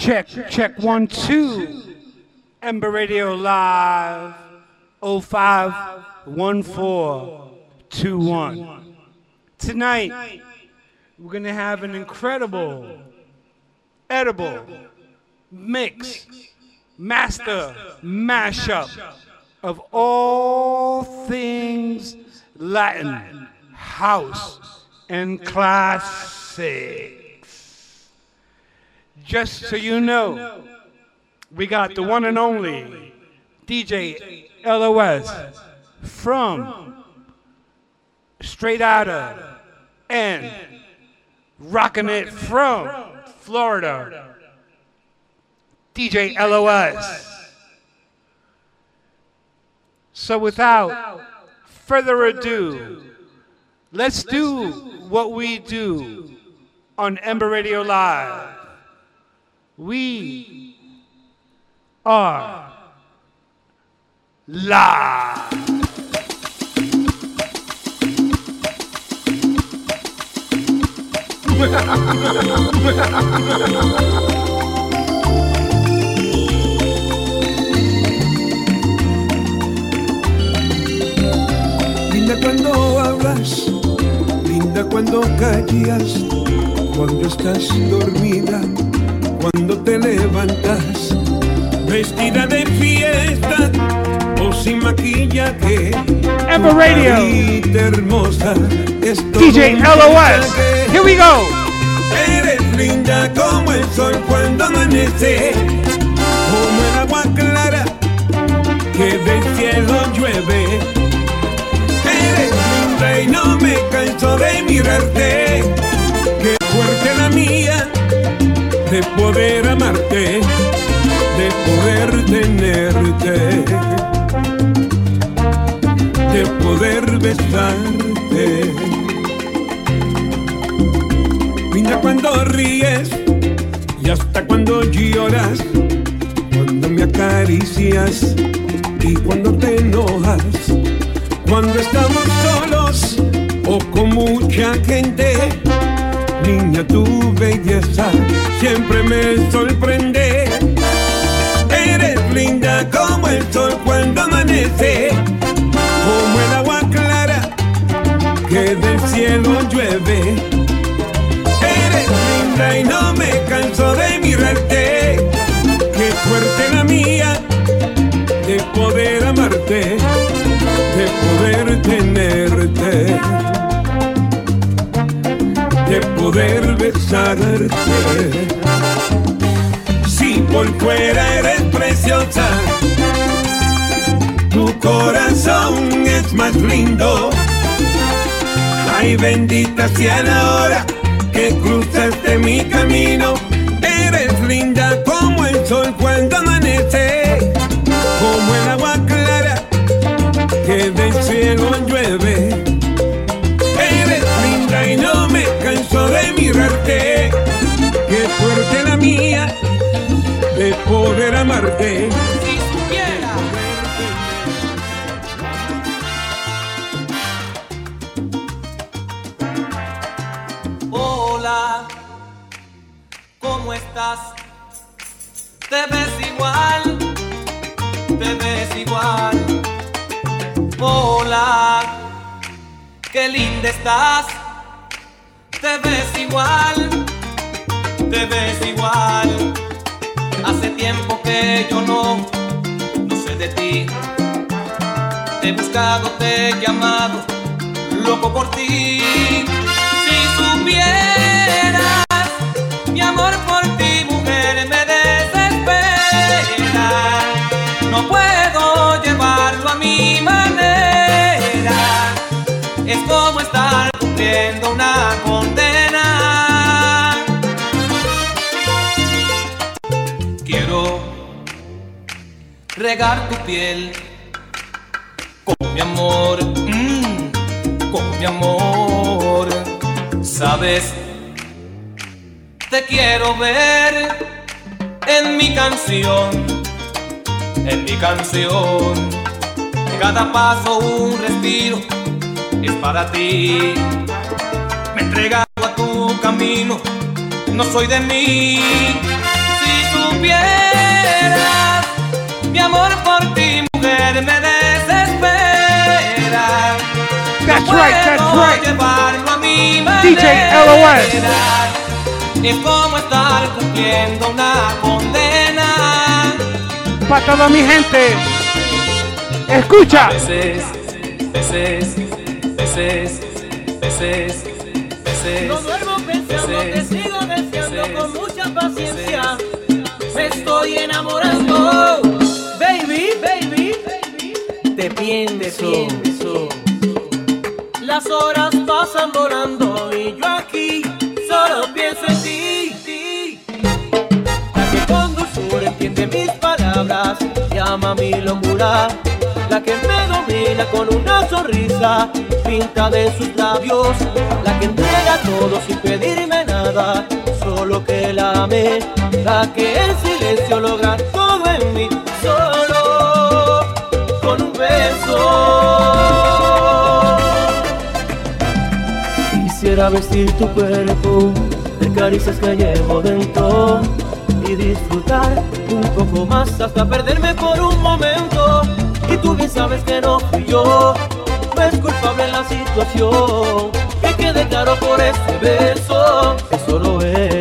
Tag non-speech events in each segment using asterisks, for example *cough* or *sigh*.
Check, check one, two. Ember Radio Live 051421. Tonight, we're going to have an incredible, edible mix, master mashup of all things Latin, house, and classics. Just so you know, we got the one and only DJ LOS from Straight Outta and rocking it from Florida, DJ LOS. So without further ado, let's do what we do on Ember Radio Live. We are live. Linda cuando hablas, linda cuando callas, cuando estás dormida, cuando te levantas, vestida de fiesta o sin maquillaje. Ember Radio. Hermosa, DJ LOS. Here we go. Eres linda como el sol cuando amanece, como el agua clara que del cielo llueve. Eres linda y no me canso de mirarte. Qué fuerte la mía de poder amarte, de poder tenerte, de poder besarte. Linda cuando ríes y hasta cuando lloras, cuando me acaricias y cuando te enojas, cuando estamos solos o con mucha gente. Niña, tu belleza siempre me sorprende. Eres linda como el sol cuando amanece, como el agua clara que del cielo llueve. Eres linda y no me canso de mirarte. Qué fuerte la mía de poder amarte, de poder tenerte, de poder besarte. Si por fuera eres preciosa, tu corazón es más lindo. Ay, bendita sea la hora que cruzaste mi camino. Poder amarte. Hola, ¿cómo estás? Te ves igual, te ves igual. Hola, qué linda estás. Te ves igual, te ves igual. Yo no, no sé de ti. He buscado, te he llamado, loco por ti. Si supieras, mi amor por ti, mujer, me desespera. No puedo llevarlo a mi manera. Es como estar cumpliendo una condena. Regar tu piel con mi amor, mm, con mi amor. Sabes, te quiero ver en mi canción, en mi canción. Cada paso un respiro es para ti. Me he entregado a tu camino, no soy de mí. Si mi amor por ti, mujer, me desespera. That's no right, that's right. Llevarlo a mi DJ LOS. Es como estar cumpliendo una condena. Para toda mi gente, escucha. A veces, veces, veces, veces, veces. No duermo pensando veces, sigo deseando veces, con mucha paciencia. Veces, me estoy enamorando baby, baby. Te pienso. Pienso. Las horas pasan volando y yo aquí solo pienso en ti. ti. La que con dulzura entiende mis palabras, llama a mi locura. La que me domina con una sonrisa, pinta de sus labios. La que entrega todo sin pedirme nada, solo que la amé. La que en silencio logra todo en mí. Solo con un beso. Quisiera vestir tu cuerpo de caricias que llevo dentro y disfrutar un poco más hasta perderme por un momento. Y tú bien sabes que no fui yo, no es culpable la situación. Que quede claro por este beso, que solo es.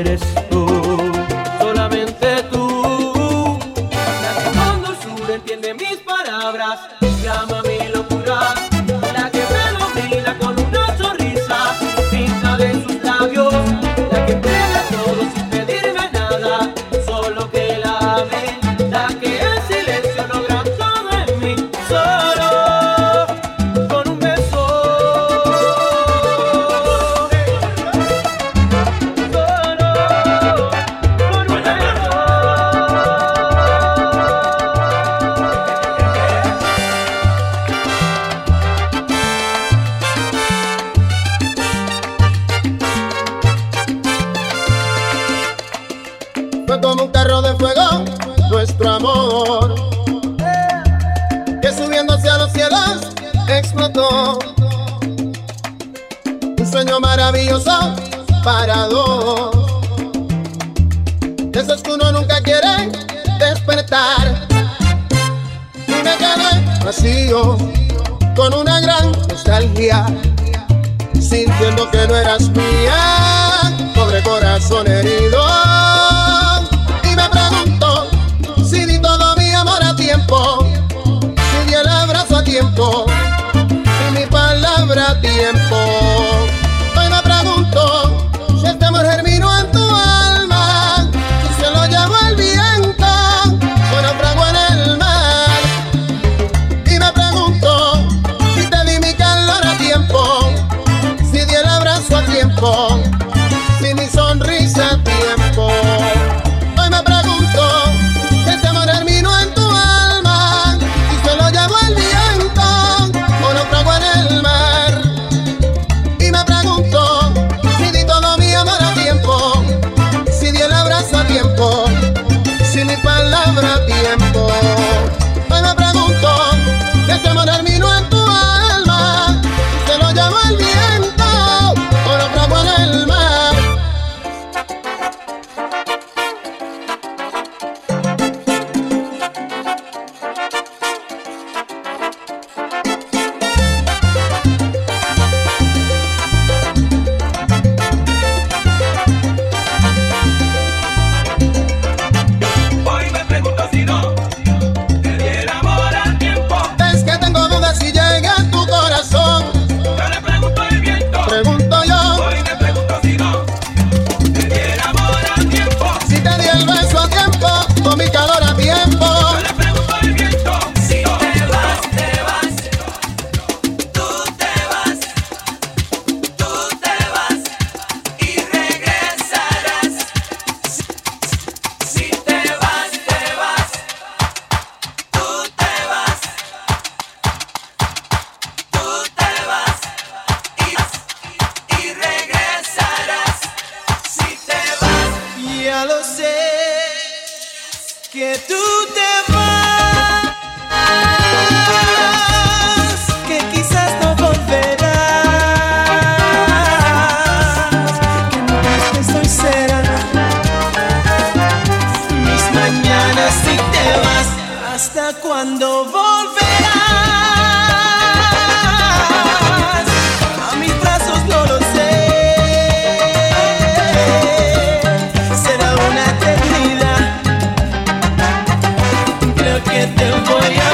que te voy a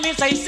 começa e se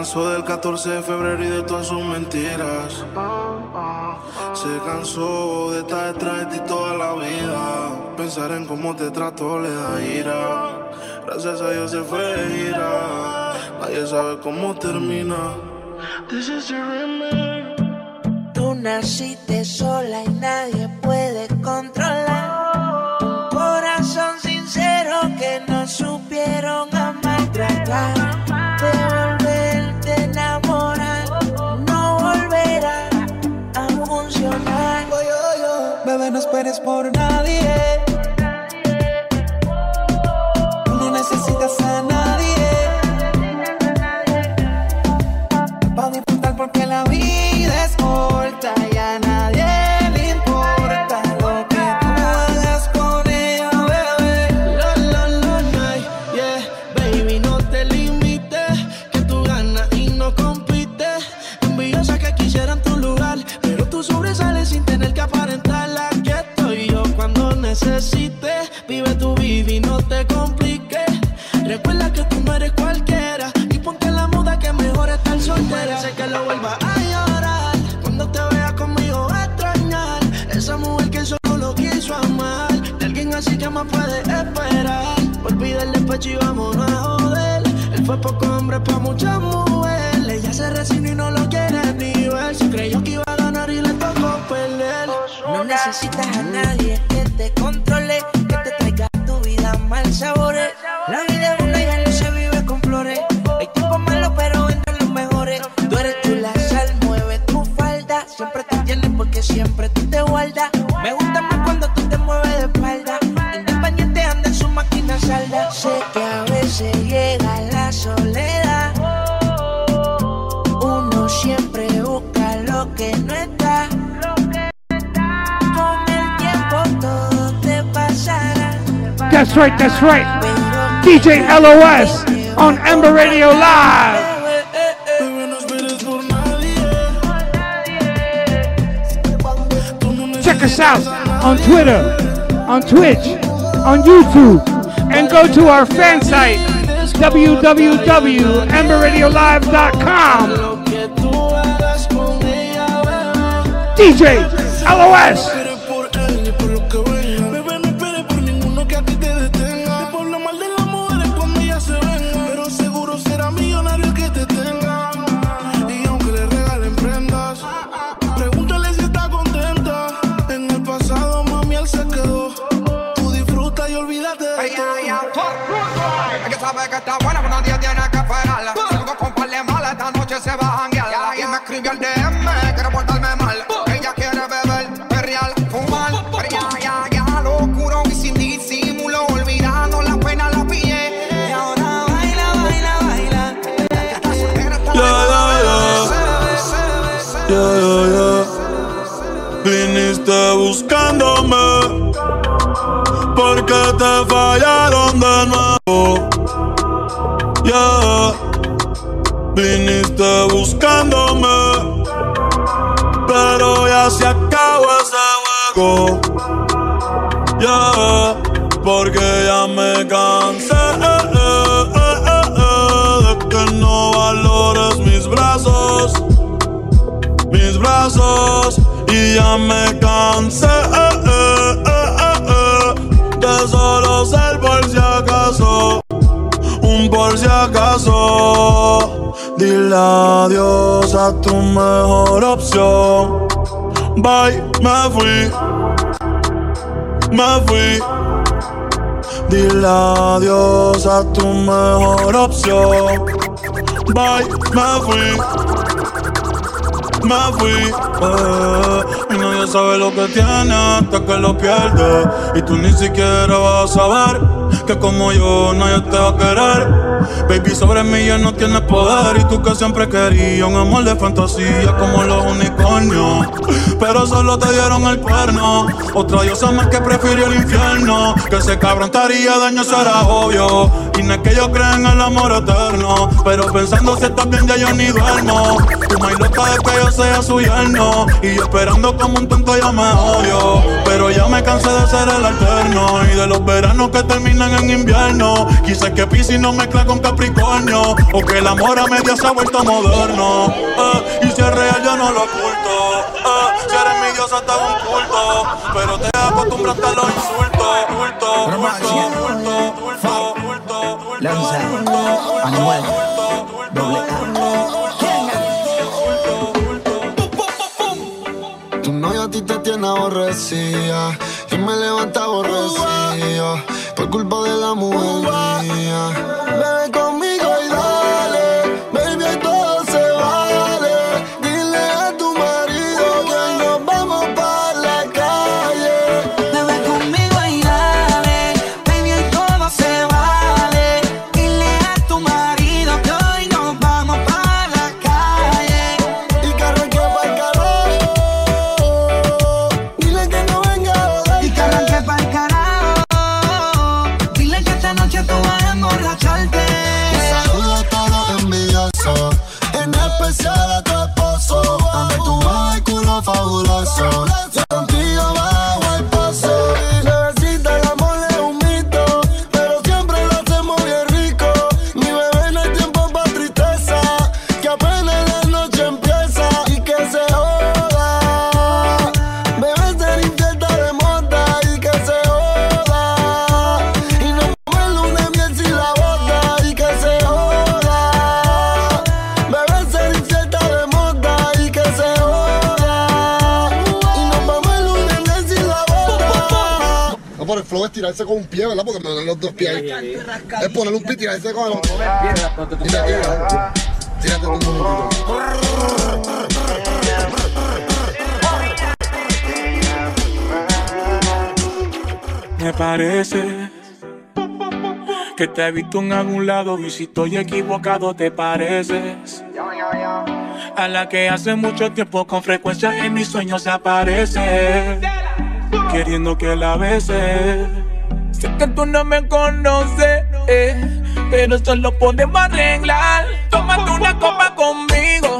Se cansó del 14 de febrero y de todas sus mentiras. Se cansó de estar detrás de ti toda la vida. Pensar en cómo te trato le da ira. Gracias a Dios se fue de gira. Nadie sabe cómo termina. Florida. DJ LOS on Ember Radio Live. Check us out on Twitter, on Twitch, on YouTube, and go to our fan site www.emberradiolive.com. DJ LOS Dile adiós a tu mejor opción. Bye, me fui, me fui. Dile adiós a tu mejor opción. Bye, me fui. Me fui, eh, y nadie sabe lo que tiene hasta que lo pierde. Y tú ni siquiera vas a saber que como yo nadie te va a querer. Baby, sobre mí ya no tienes poder. Y tú que siempre querías un amor de fantasía como los unicornios. Pero solo te dieron el cuerno. Otra diosa más que prefirió el infierno. Que ese cabrón te haría daño, será obvio. Y no es que yo crea el amor eterno. Pero pensando si estás bien, ya yo ni duermo. Tu más loca de que yo sea su yerno. Y yo esperando como un tonto ya me odio. Pero ya me cansé de ser el alterno. Y de los veranos que terminan en invierno. Quise que Piscis no mezcla con Capricornio. O que el amor a media se ha vuelto moderno. Eh, y si es real, yo no lo oculto. Eh, si eres mi diosa, te un culto. Pero te acostumbraste a los insultos. Culto, culto, culto, culto, culto, culto. Lanza, Anuel, doble tiene aborrecida y me levanta aborrecido por culpa de la mujer pies. Y te tira. Tírate. Me parece que te he visto en algún lado y si estoy equivocado te pareces a la que hace mucho tiempo con frecuencia en mis sueños aparece queriendo que la beses. Sé que tú no me conoces, eh, pero esto lo podemos arreglar. Tómate una copa conmigo,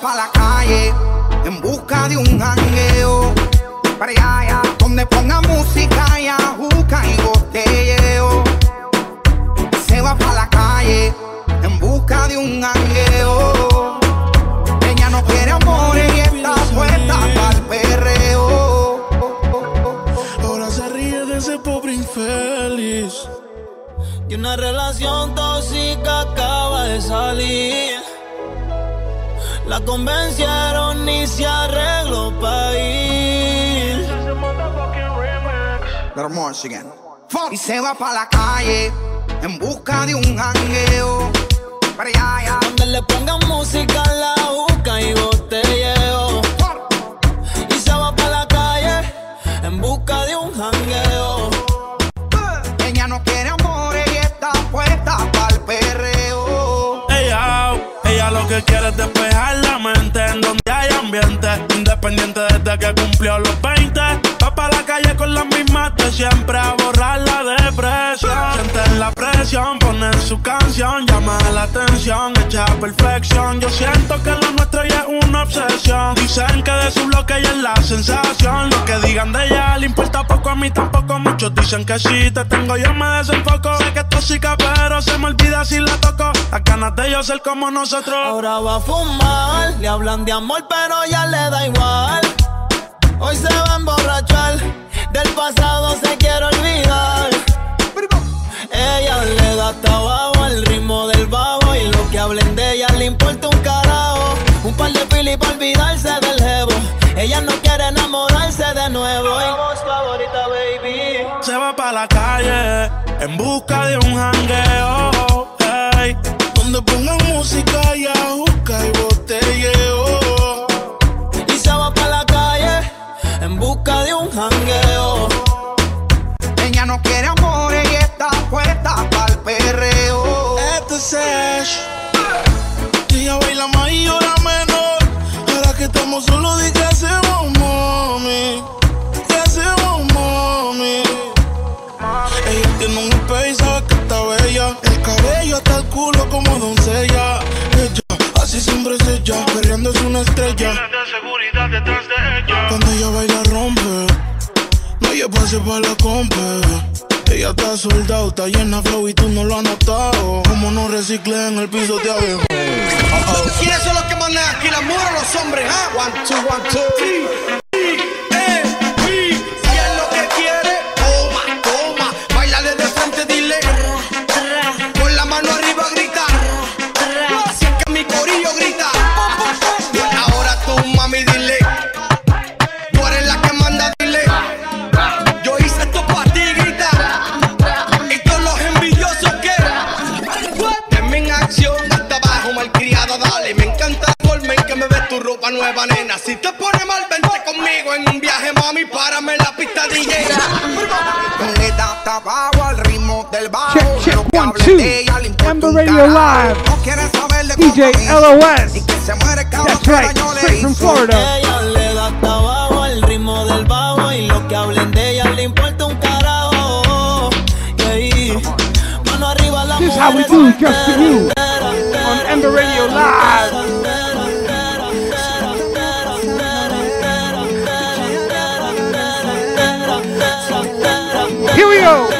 pa' la calle en busca de un ángel. Convencieron y se arregló para ir. Y se va para la calle en busca de un jangueo. Para allá, allá. Donde le pongan música, la busca y botelleo. Y se va para la calle en busca de un jangueo. Ella no quiere amores y está puesta para el perreo. Ella, ella lo que quiere es despejar siempre a borrar la depresión. Sienten la presión, ponen su canción, llama la atención, echa perfección. Yo siento que lo nuestro ya es una obsesión. Dicen que de su bloque ya es la sensación. Lo que digan de ella le importa poco, a mí tampoco. Muchos dicen que si te tengo yo me desenfoco. Sé que es tóxica, pero se me olvida si la toco. Las ganas de yo ser como nosotros. Ahora va a fumar, le hablan de amor, pero ya le da igual. Hoy se va a emborrachar, del pasado se quiere olvidar. Ella le da trabajo al ritmo del bajo y lo que hablen de ella le importa un carajo. Un par de filis para olvidarse del jevo. Ella no quiere enamorarse de nuevo. Y favorita, baby. Se va para la calle en busca de un jangueo. Donde pongan música y ajuca y botelleo. Y se va para la calle en busca de un jangueo. No quiere amores y está puesta para el perreo. Este es Ash. Ella baila más y llora menos. Ahora que estamos solos, di que hacemos, mami. ¿Qué hacemos, mami? Ella tiene un espejo y sabe que está bella. El cabello hasta el culo como doncella. Ella, así siempre es ella. Perreando es una estrella. seguridad detrás de ella. Cuando ella baila rompe. No hay espacio para la compa. Ella está soldado, está llena de flow y tú no lo has notado. Como no reciclé en el piso te abejo. ¿Quiénes son los que mandan aquí, las mujeres o los hombres? ah? One, two, one, two. Eh, me ves tu ropa nueva, nena. Si te pone mal, vente conmigo en un viaje, mami. Párame en la pista DJ. Le da hasta abajo al ritmo del bajo. Check, check, Lo que one, two. de ella le importa Amber un Radio. Live. No saber de DJ. LOS. Y que se muere el cabrón That's que right, straight from. Florida. Ella le da hasta abajo al ritmo del bajo y lo que hablen de ella le importa un carajo. Yeah. Mano arriba la This is how we do just for you on Amber Radio Live. Here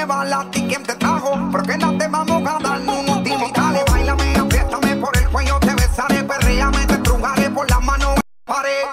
noche te va a llevar la quien te trajo. Pero que no te vamos a dar un último dale. Bailame, apriétame por el cuello, te besaré, perréame, te estrujaré por las manos. Pared.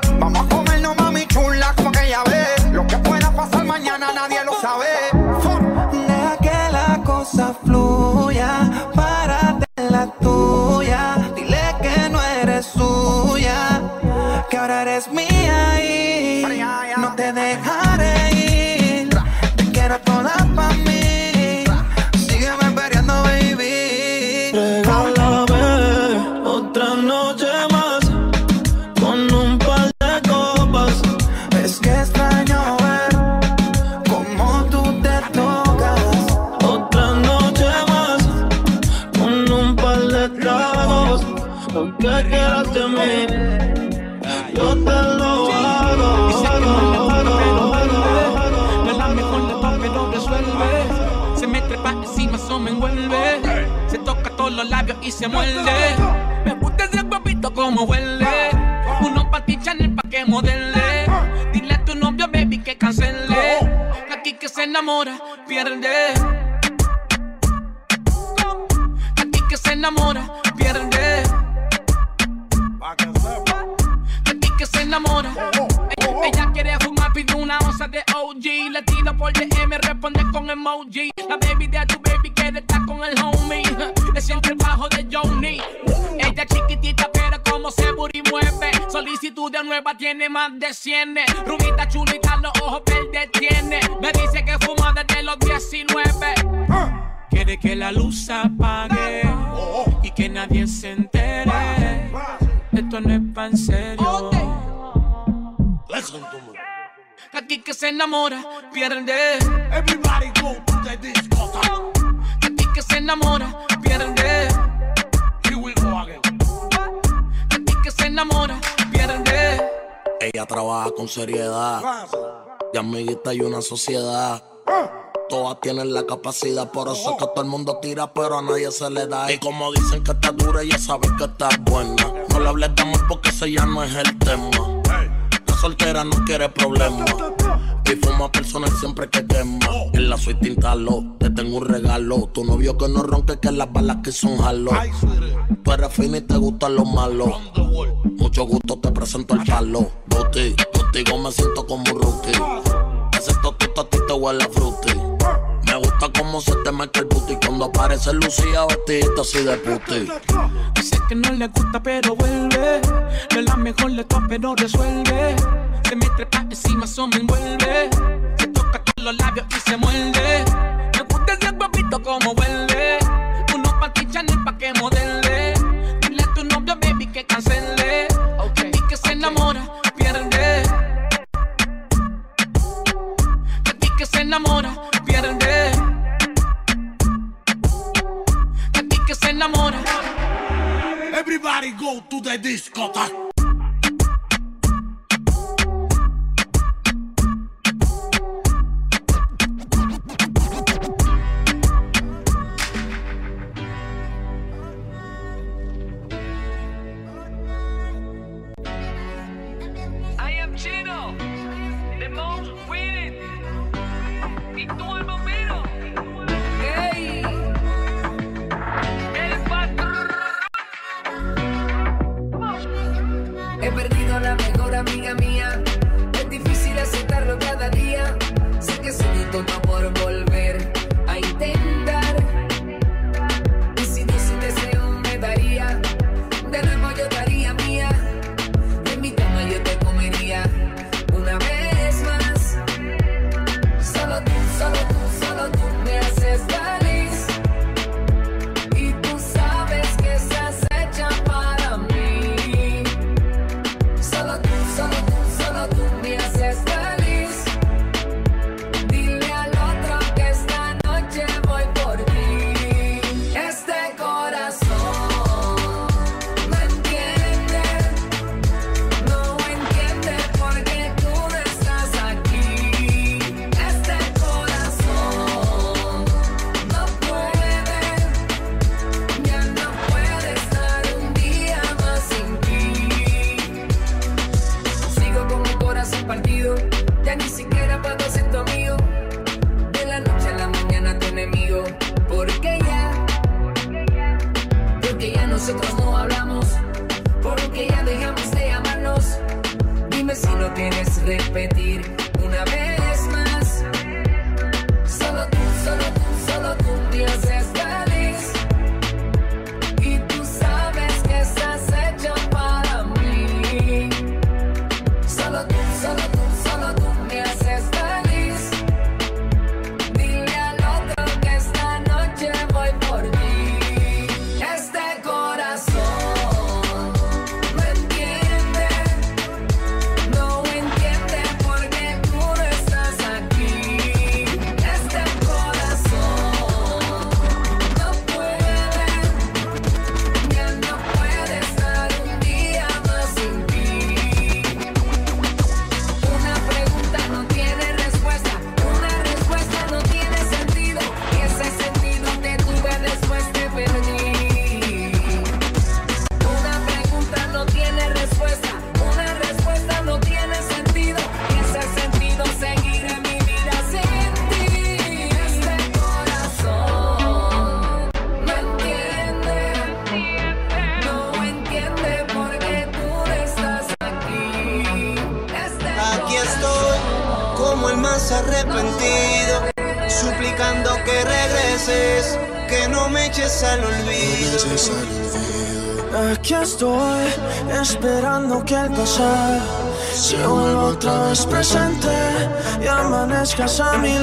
Y se muerde. Me gusta ese guapito como huele. Uno pa' ti, Chanel, pa' que modele. Dile a tu novio, baby, que cancele. Aquí que se enamora, pierde. Aquí que se enamora, pierde. Aquí que se enamora. Ella quiere fumar, pide una onza de OG. Le tiro por DM, responde con emoji. Mueve. Solicitud de nueva tiene más de 100. Rubita chulita, los ojos verdes tiene. Me dice que fuma desde los 19. Quiere que la luz apague y que nadie se entere. Esto no es pa' en serio. Aquí que se enamora, pierde. Everybody go to the disco. Aquí que se enamora, pierde. Here we go again. Aquí que se enamora, Ella trabaja con seriedad. Y amiguita hay una sociedad. Todas tienen la capacidad, por eso es que todo el mundo tira, pero a nadie se le da. Y como dicen que está dura, ella sabe que está buena. No le hables de amor porque ese ya no es el tema. La soltera no quiere problemas. Y fuma personas siempre que quema. En la soy tintalo, te tengo un regalo. Tu novio que no ronque, que las balas que son jalo. Tú eres fina y te gustan los malos. Mucho gusto, te presento el palo. Boti, contigo me siento como un rookie. Excepto tú, a ti te huele frutti gusta cómo se te marca el puti cuando aparece Lucía Batista así de puti. Dice que no le gusta pero vuelve, de la mejor le toca pero resuelve. Se me trepa encima, eso me envuelve. Se toca con los labios y se muerde. Me gusta ese guapito como vuelve. Uno pa' que pa' que modele. Everybody go to the disco. I am Chino, the most winning. Y si no tienes repetir. discuss on me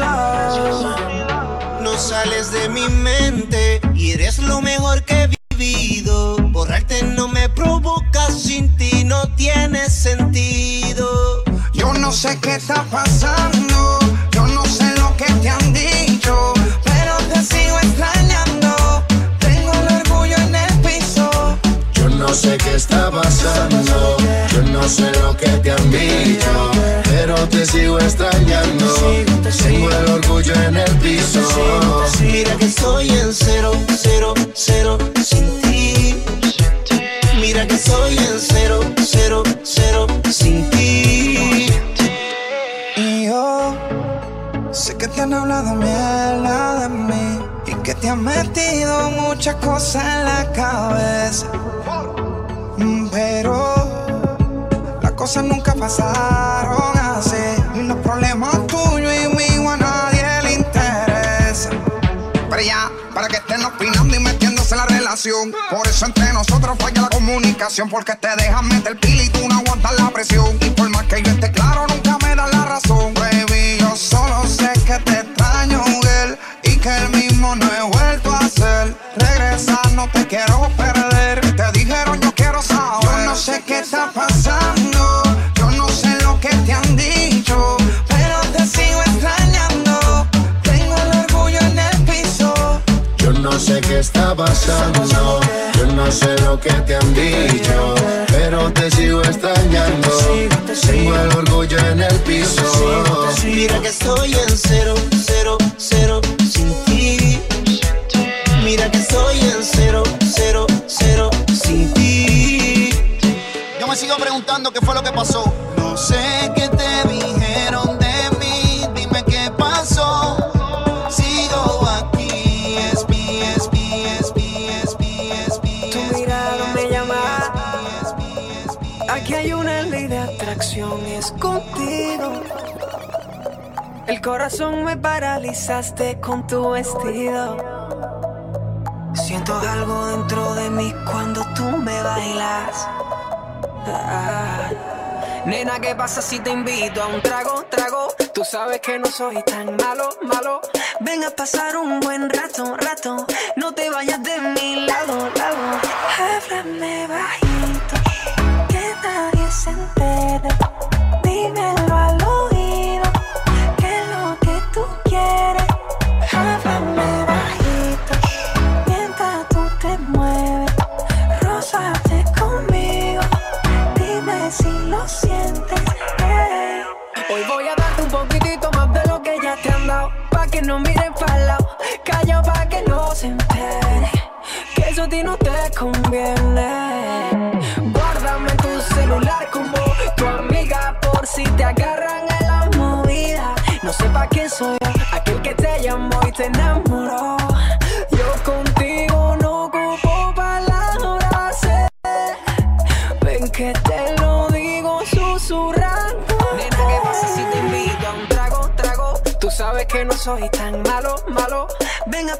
pasión porque te corazón me paralizaste con tu vestido. Siento algo dentro de mí cuando tú me bailas. Ah. Nena, ¿qué pasa si te invito a un trago, trago? Tú sabes que no soy tan malo, malo. Ven a pasar un buen rato, rato. No te vayas de mi lado, lado. Háblame, bye.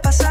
pasar.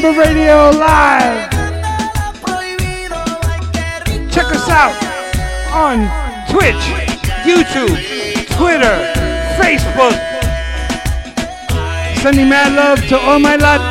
Timber Radio Live. Check us out on Twitch, YouTube, Twitter, Facebook. Sending mad love to all my Latinos.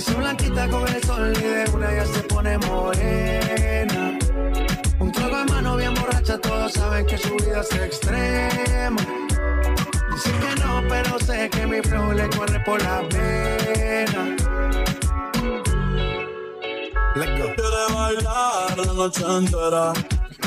Esa blanquita con el sol y de una ya se pone morena. Un trago de mano bien borracha, todos saben que su vida es extrema. Dicen que no, pero sé que mi flow le corre por la pena. Quiere bailar la noche entera.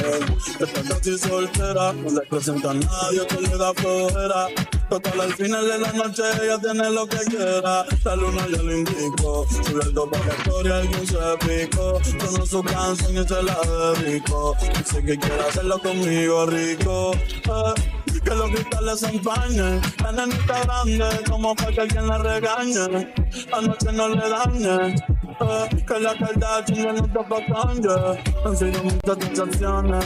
Ey, está casi soltera, no le presenta a nadie que le da flojera. Total, al final de la noche ella tiene lo que quiera. La luna ya lo indicó. Sube el dos para la historia, alguien se picó. Sonó su canción y se la dedico. Dice que quiere hacerlo conmigo rico. Eh, que los cristales se empañen. La nenita grande, como para que alguien la regañe. Anoche no le dañe. Eh, que la Kardashian ya no está pa' Kanye. Han sido muchas sensaciones.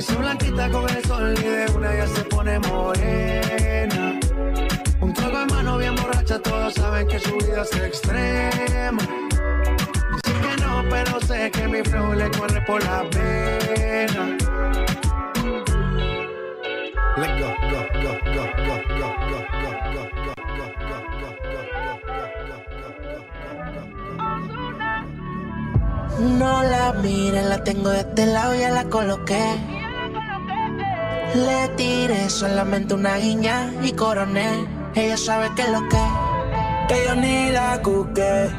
Esa blanquita con el sol y de una ya se pone morena. Un trago de mano bien borracha, todos saben que su vida es extrema. Dicen que no, pero sé que mi flow le corre por la pena. Let go, go, go, go, go, go, No la mire, la tengo de este lado, ya la coloqué. Le tiré solamente una guiña y coroné. Ella sabe que lo que. Que yo ni la cuqué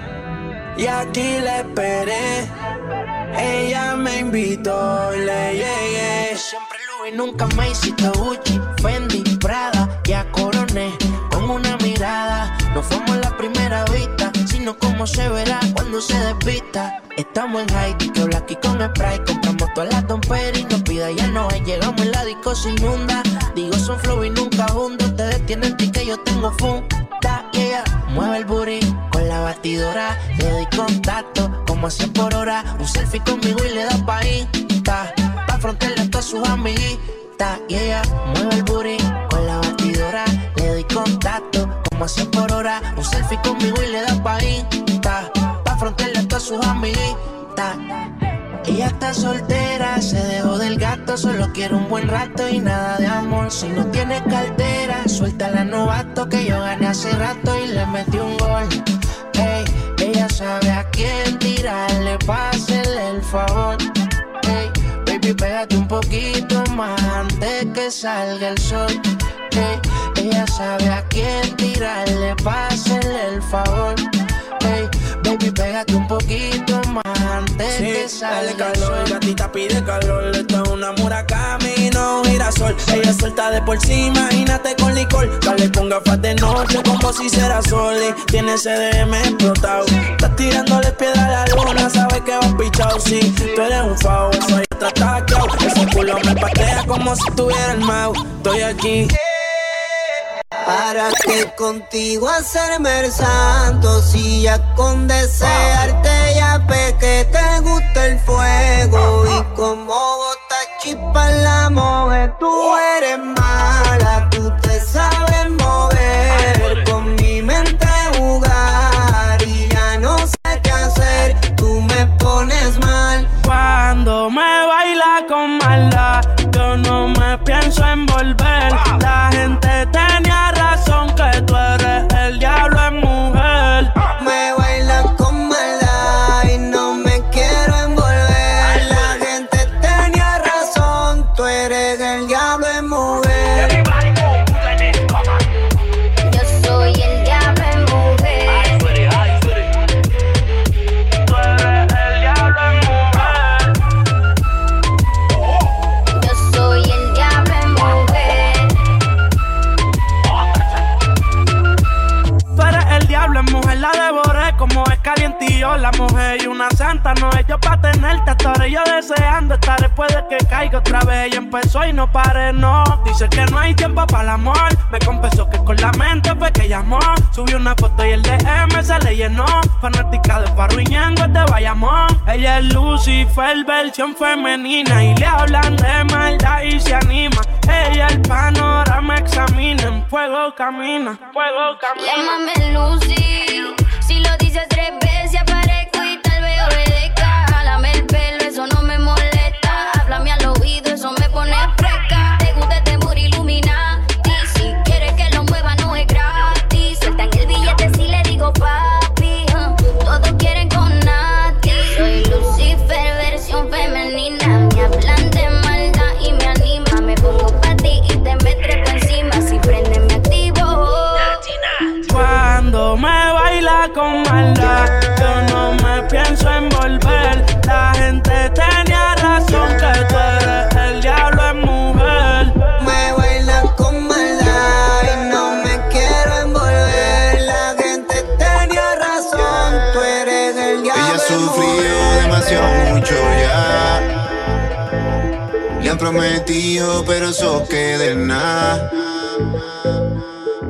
y aquí la esperé. Ella me invitó y le llegué. Siempre Louis, nunca me hiciste Gucci, Fendi, Prada, ya coroné con una mirada. No fuimos la primera vista, sino como se verá cuando se despista. Estamos en Haití, que Blacky con spray, compramos todas las domperas y nos pida ya no hay. Llegamos en la disco sin inunda, digo son flow y nunca juntos. Ustedes tienen que yo tengo funda, yeah. Mueve el booty con la batidora, le doy contacto como a 100 por hora. Un selfie conmigo y le da pa' Insta, pa' frontearle a sus amiguitas, yeah. Mueve el booty con la batidora, le doy contacto como a 100 por hora. Un selfie conmigo y le da pa' Insta, pa' frontearle a todas sus amiguitas. Ella está soltera, se dejó del gato, solo quiere un buen rato y nada de amor. Si no tiene cartera, suelta la novato que yo gané hace rato y le metí un gol. Ey, ella sabe a quién tirarle, pásele el favor. Ey, baby, pégate un poquito más antes que salga el sol. Ey, ella sabe a quién tirarle, pásele el favor. Ey, baby, pégate un poquito más antes que Sí, dale salga el calor, gatita pide calor. Esto es una Murakami, no un girasol. Ella suelta de por sí, imagínate con licor. Dale con gafas de noche como si será sol. y Tiene CDM explotado. Estás tirándole piedra a la luna, sabes que vas pichado. Sí, tú eres un fao, eso ahí está taqueado. Ese culo me patea como si tuviera el mau. Estoy aquí. ¿Para qué contigo hacerme el santo? Si ya con desearte ya ve que te gusta el fuego. Y como bota chispa la mujer Tú eres mala, tú te sabes mover. Con mi mente jugar y ya no sé qué hacer. Tú me pones mal. Cuando me baila con maldad, una santa. No es yo pa' tenerte, estaré yo deseando estar después de que caiga otra vez. Ella empezó y no pare, no. Dice que no hay tiempo para el amor. Me confesó que con la mente fue que llamó. Subió una foto y el DM se le llenó. Fanática de Parruñango de Bayamón. Ella es Lucifer, versión femenina. Y le hablan de maldad y se anima. Ella el panorama examina. En fuego camina, fuego camina. Llámame Lucy. Envolver. La gente tenía razón que tú eres el diablo en mujer. Me baila con maldad y no me quiero envolver. La gente tenía razón, tú eres el diablo. Ella en sufrió mujer. demasiado mucho ya. Le han prometido, pero eso queda en nada.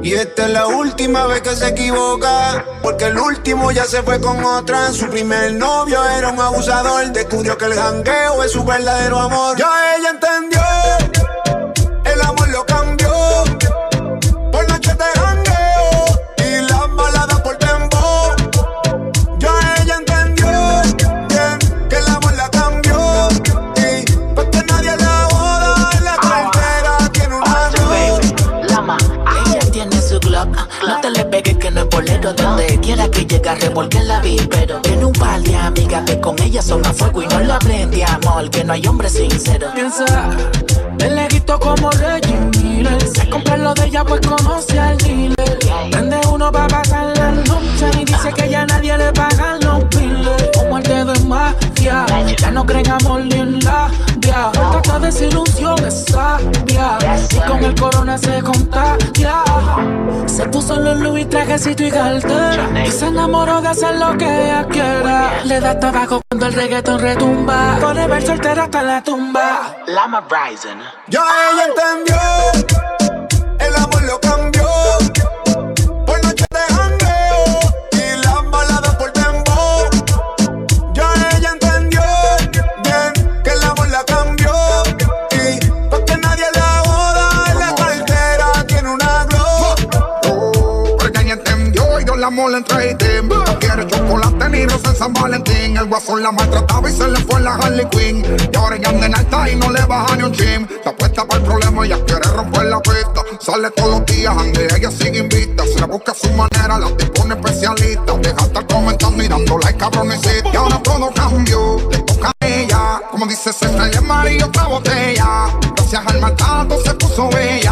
Y esta es la última vez que se equivoca. Porque el último ya se fue con otra. Su primer novio era un abusador. Descubrió que el jangueo es su verdadero amor. Ya ella entendió. No te le pegues que no es bolero. Donde quiera que llegue a revolver la vi. Pero tiene un par de amigas que con ella son a fuego y no lo aprende amor. Que no hay hombre sincero. Piensa, el leguito como Reggie Miller. Se compra lo de ella, pues conoce al dealer. Prende uno pa' pasar la noche y dice que ya nadie le paga los biles. Como dedo en magia, ya no creen ni en la dia. Tanta desilusión es sabia. Y con el corona se contagia. Se puso los Louis, trajecito y cartera. Y se enamoró de hacer lo que ella quiera. Le da tabaco cuando el reggaetón retumba. Pone ver soltera hasta la tumba. Lama Rising. Ya ella entendió, el amor lo cambió. Entendió y dio la mole en trading. Quiere chocolate ni rosa en San Valentín. El guasón la maltrataba y se le fue la Harley Quinn. Y ahora ella anda en alta y no le baja ni un gym. Está puesta para el problema, ella quiere romper la pista. Sale todos los días, ande, ella sigue invicta. Se la busca a su manera, la dispone especialista. Deja de estar comentando y dando like cabronesita. Y ahora todo cambió, le toca a ella. Como dice César, el amarillo otra botella. Gracias al maltrato se puso bella.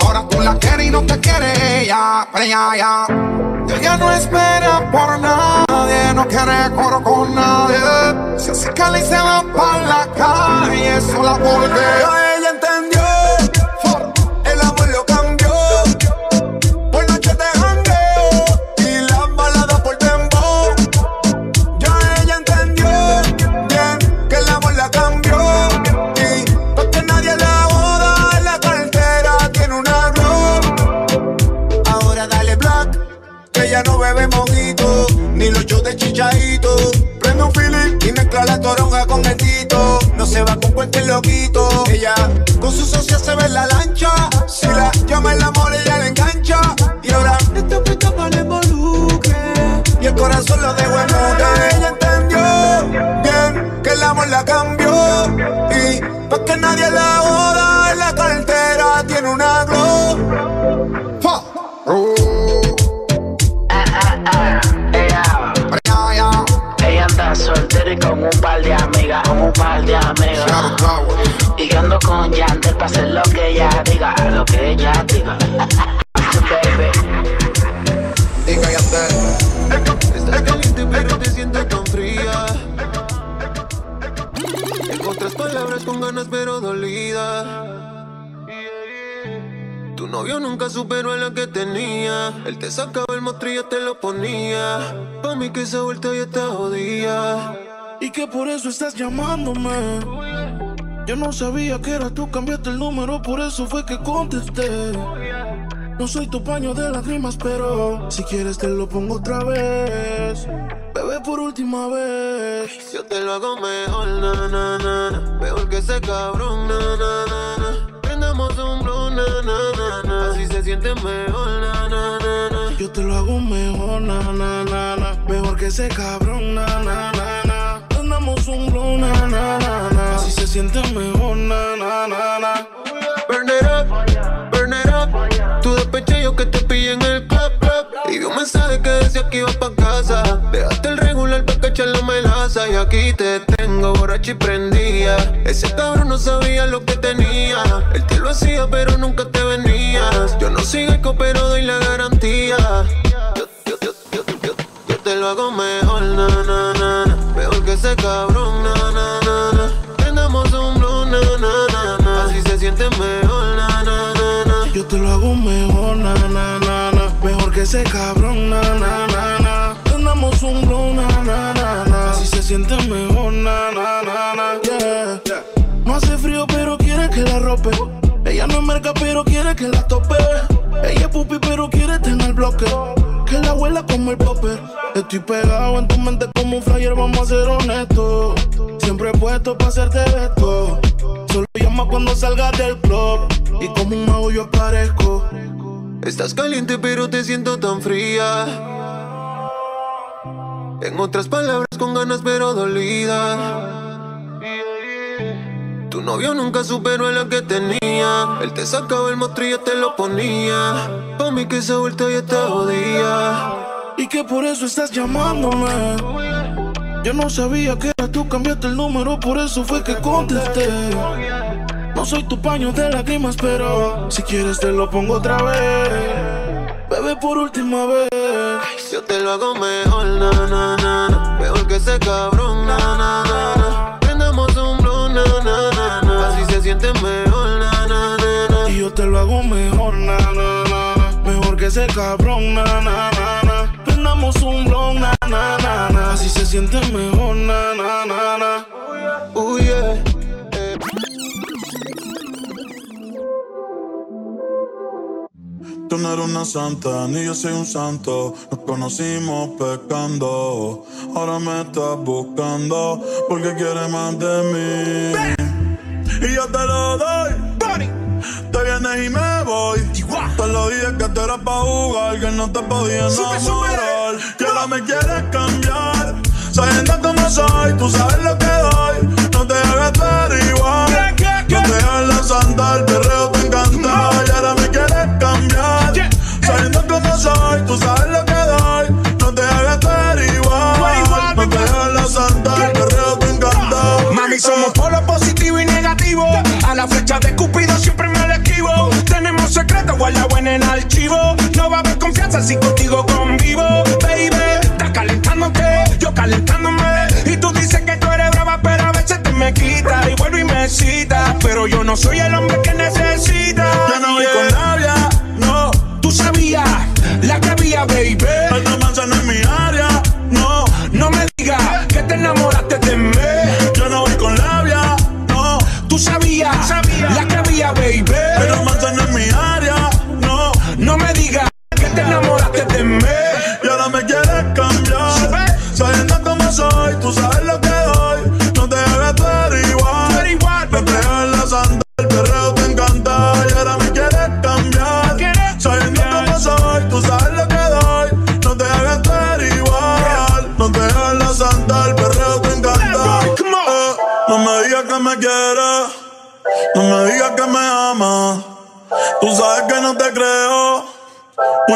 Ahora tú la quieres y no te quiere ella. Pero ya, ya. Ella no espera por nadie, no quiere coro con nadie. Se hace cali y se va para la calle, sola porque chichaito. Prende un feeling y mezcla la toronja con el tito. No se va con cualquier loquito. Ella con su socia se ve en la lancha. Si la llama el amor, ella le engancha. Y ahora esta puesta para el involucre. Y el corazón lo dejó en muda. Ella entendió bien que el amor la cambió. Y pa' que nadie la joda soltera y con un par de amigas, con un par de amigas. Y yo ando con Yandel para hacer lo que ella diga, lo que ella diga. *laughs* Baby. Tu novio nunca superó a la que tenía. Él te sacaba el mostrillo, te lo ponía. Pa' mí que esa vuelta ya te jodía. Y que por eso estás llamándome. Yo no sabía que era tú, cambiaste el número, por eso fue que contesté. No soy tu paño de lágrimas, pero si quieres te lo pongo otra vez. Bebé, por última vez. Yo te lo hago mejor, na, na, na, na. Mejor que ese cabrón, na, na, na, na. Prendamos un blue, na, na, na, na. Así se siente mejor, na, na, na, na. Yo te lo hago mejor, na, na, na, na. Mejor que ese cabrón, na, na, na, na. Andamos un blow, na, na, na, na. Así se siente mejor, na, na, na, na. Burn it up, burn it up. Tu despeche yo que te pillé en el club, club. Y vi un mensaje que decía que iba pa' casa. Dejaste el regular pa' cachar la melaza. Y aquí te tengo borracho y prendía. Ese cabrón no sabía lo que tenía. Él te lo hacía, pero nunca te Yo no sigo eco, pero doy la garantía. Yo, yo, yo, yo, yo, yo te lo hago mejor, na, na, na, na. Mejor que ese cabrón, na, na, na, na. Prendamos un blue, na, na, na, na. Así se siente mejor, na, na, na, na. Yo te lo hago mejor, na, na, na, na. Mejor que ese cabrón, na, na, na, na. Andamos un blow, na, na, na, na. Así se siente mejor, na, na, na, na. Yeah. No hace frío, pero quiere que la rope. Ella no es merca, pero quiere que la tope. Ella es pupi, pero quiere tener bloque. Que la abuela como el popper. Estoy pegado en tu mente como un flyer, vamos a ser honestos. Siempre puesto para hacerte esto. Solo llama cuando salgas del club. Y como un mago yo aparezco. Estás caliente pero te siento tan fría. En otras palabras, con ganas pero dolida. Tu novio nunca superó a la que tenía. Él te sacaba el mostrillo, te lo ponía. Pa' mí que esa vuelta ya te jodía. Y que por eso estás llamándome. Yo no sabía que era tú, cambiaste el número, por eso fue que contesté. No soy tu paño de lágrimas, pero si quieres te lo pongo otra vez. Bebé, por última vez. Yo te lo hago mejor, na, na, na, na. Mejor que ese cabrón, na, na, na, na. Así se siente mejor, na, na, na, na. Y yo te lo hago mejor, na, na, na, na. Mejor que ese cabrón, na, na, na, na. Prendamos un blon, na, na, na, na. Así se siente mejor, na, na, na, na. Oh yeah. Tú no eres una santa, ni yo soy un santo. Nos conocimos pecando. Ahora me estás buscando porque quieres más de mí. Y yo te lo doy. Te vienes y me voy. Te lo dije que tú eras pa' jugar, que no te podía enamorar. Y ahora me quieres cambiar. Sabiendo cómo soy, tú sabes lo que doy. No te hagas estar igual. No te hagas la santa, el perreo te encanta. Y ahora me quieres cambiar. Sabiendo cómo soy, tú sabes lo que doy. No te hagas estar igual. No te hagas la santa, el perreo te encanta. Mami, somos polo positivo y A la flecha de Cupido siempre me la esquivo. Tenemos secretos guardados en el archivo. No va a haber confianza si contigo convivo. Baby, estás calentándote, yo calentándome. Y tú dices que tú eres brava, pero a veces te me quita. Y vuelvo y me cita. Pero yo no soy el hombre que necesita. Yo no voy con labia, no. Tú sabías la que había, baby.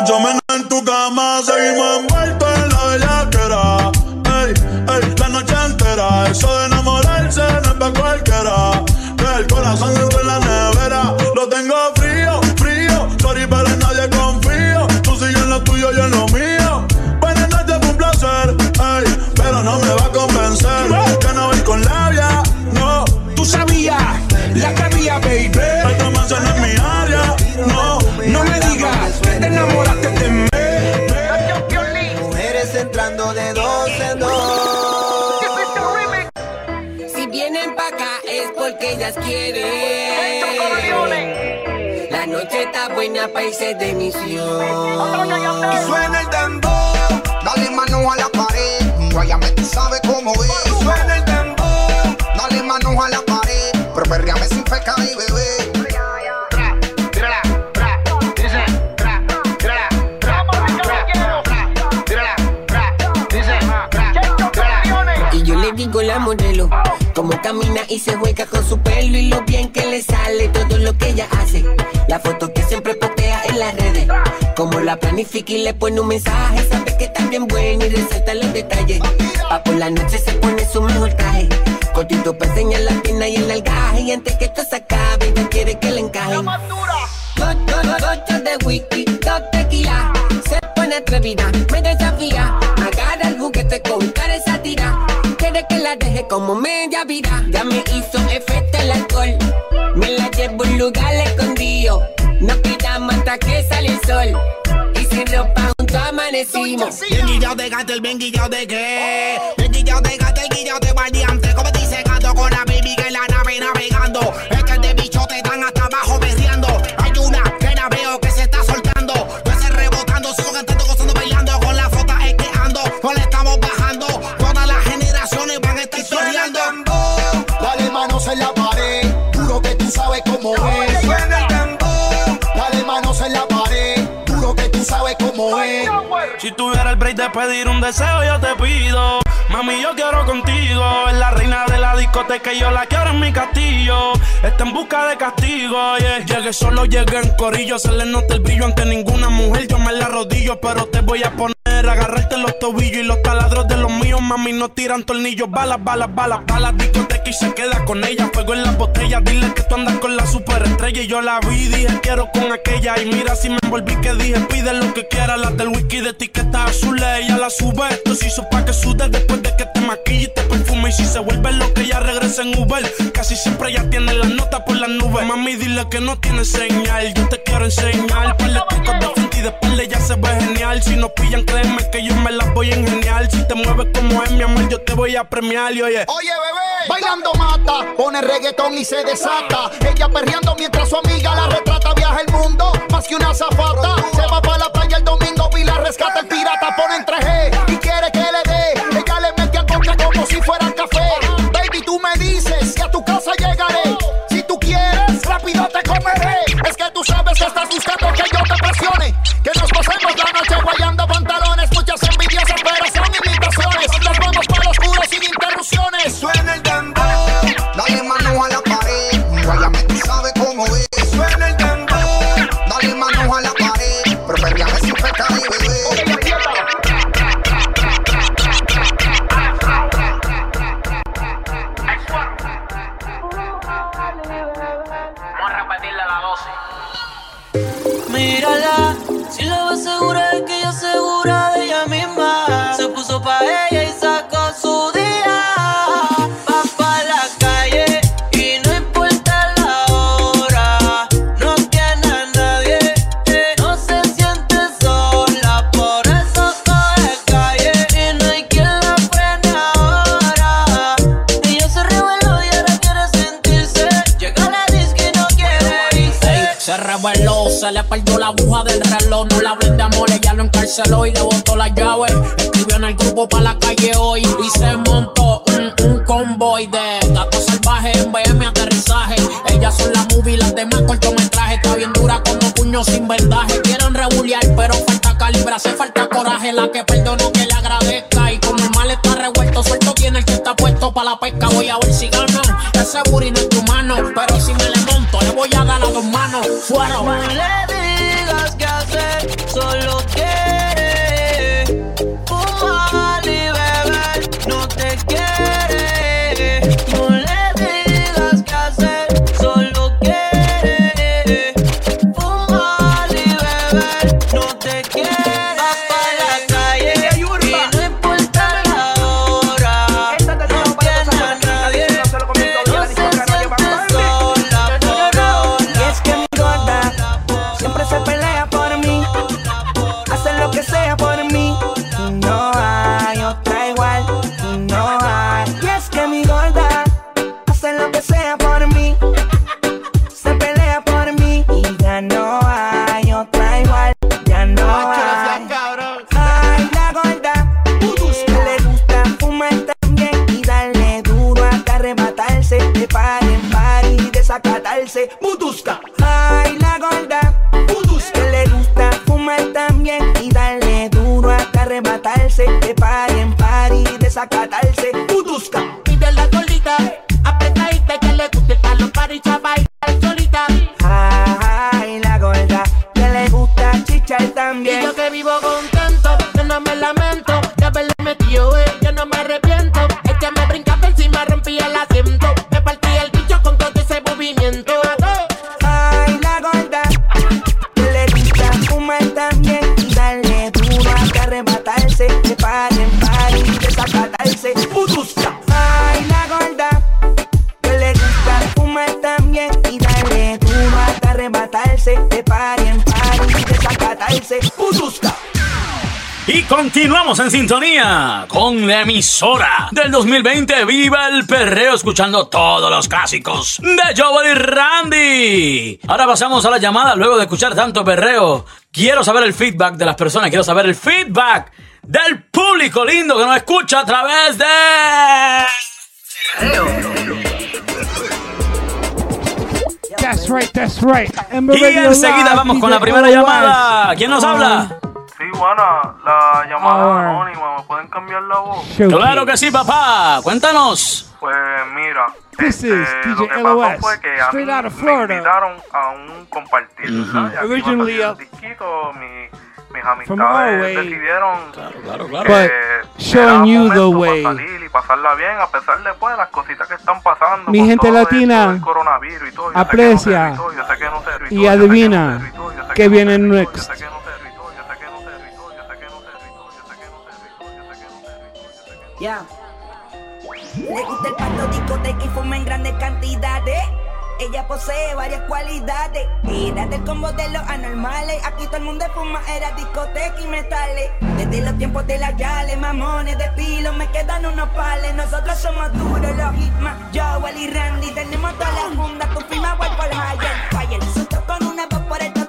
Mucho menos ellas quieren. La noche está buena para irse de misión. Y suena el dembow, dale mano a la pared. Guayame, tú sabes cómo es. Suena el dembow, dale mano a la pared. Pero perreame sin feca y bebé. Y yo le digo la modelo, como camina y se juega con su pelo y lo bien que le sale todo lo que ella hace. La foto que siempre postea en las redes, como la planifica y le pone un mensaje, sabe que está bien buena y resalta los detalles. Pa' por la noche se pone su mejor traje, cortito para enseñar la pierna y el algaje y antes que esto se acabe ella quiere que le encaje. Gotas de whisky, dos tequila, se pone atrevida, me desafía, como media vida, ya me hizo efecto el alcohol, me la llevo a un lugar escondido, nos quedamos hasta que sale el sol, y sin ropa juntos amanecimos. Bien guillado de gato, el bien guillado de qué. Bien guillado de gato, el guillado sabes cómo es. Sabes cómo es. Si tuviera el break de pedir un deseo, yo te pido. Mami, yo quiero contigo. Es la reina de la discoteca y yo la quiero en mi castillo. Está en busca de castigo, yeah. Llegué solo, llegué en corillo. Se le nota el brillo ante ninguna mujer. Yo me la rodillo, pero te voy a poner. Agarrarte los tobillos y los taladros de los míos, mami, no tiran tornillos. Balas, balas, balas, balas, discoteca y se queda con ella. Fuego en la botella, dile que tú andas con la superestrella. Y yo la vi, dije quiero con aquella. Y mira si me envolví que dije, pide lo que quiera. Las del whisky de etiqueta azul, ella la sube. Esto se hizo pa' que sude después de que te maquille y te perfume. Y si se vuelve lo que ella regresa en Uber. Casi siempre ella tiene la nota por las nubes. Mami, dile que no tiene señal. Yo te quiero enseñar. De trucos de frente y de espalda ya se ve genial. Si nos pillan, créeme que yo me las voy a ingeniar. Si te mueves como es, mi amor, yo te voy a premiar. Y oye, Oye, bebé, bailando mata, pone reggaetón y se desata. Ella perreando mientras su amiga la retrata. Viaja el mundo, más que una zafata. Se va para la playa el domingo y rescata el pirata. Pone en 3G y quiere que le dé. Ella le mete a coca como si fuera café. Baby, tú me dices que a tu casa llegaré. Si tú quieres, rápido te comeré. Es que tú sabes que estás buscando que yo te presione. Que nos pasemos la noche guayando y le botó la llave. Escribió en el grupo para la calle hoy y se montó un, un convoy de gatos salvajes en BM aterrizaje. Ellas son las movie, las demás cortometraje. Está bien dura como puño sin vendaje. Quieren rebuliar, pero falta calibre, hace falta coraje. La que perdono que le agradezca. Y como el mal está revuelto, suelto tiene el que está puesto para la pesca. sintonía con la emisora del 2020 Viva el Perreo, escuchando todos los clásicos de Joel y Randy. Ahora pasamos a la llamada luego de escuchar tanto perreo. Quiero saber el feedback de las personas, quiero saber el feedback del público lindo que nos escucha a través de... That's right, that's right. Y enseguida vamos con la primera llamada. ¿Quién nos habla? La llamada ah. anónima, ¿me pueden cambiar la voz? Claro que sí, papá. Cuéntanos. Pues mira, este, lo que pasó fue que a mí me invitaron a un mis amistades decidieron Claro, claro, eh, showing you the way. Pues, las cositas que están pasando. Mi gente latina esto del coronavirus y adivina que viene next. Le gusta el pato discoteca y fuma en grandes cantidades. Ella posee varias cualidades. Era del combo de los anormales. Aquí todo el mundo fuma, era discoteca y metales. Desde los tiempos de las yales, mamones de pilo, me quedan unos pales. Nosotros somos duros, los hitman. Yo, Wally y Randy, tenemos todas las fundas. Tu firma, por Higher. Fire, nosotros con una voz por el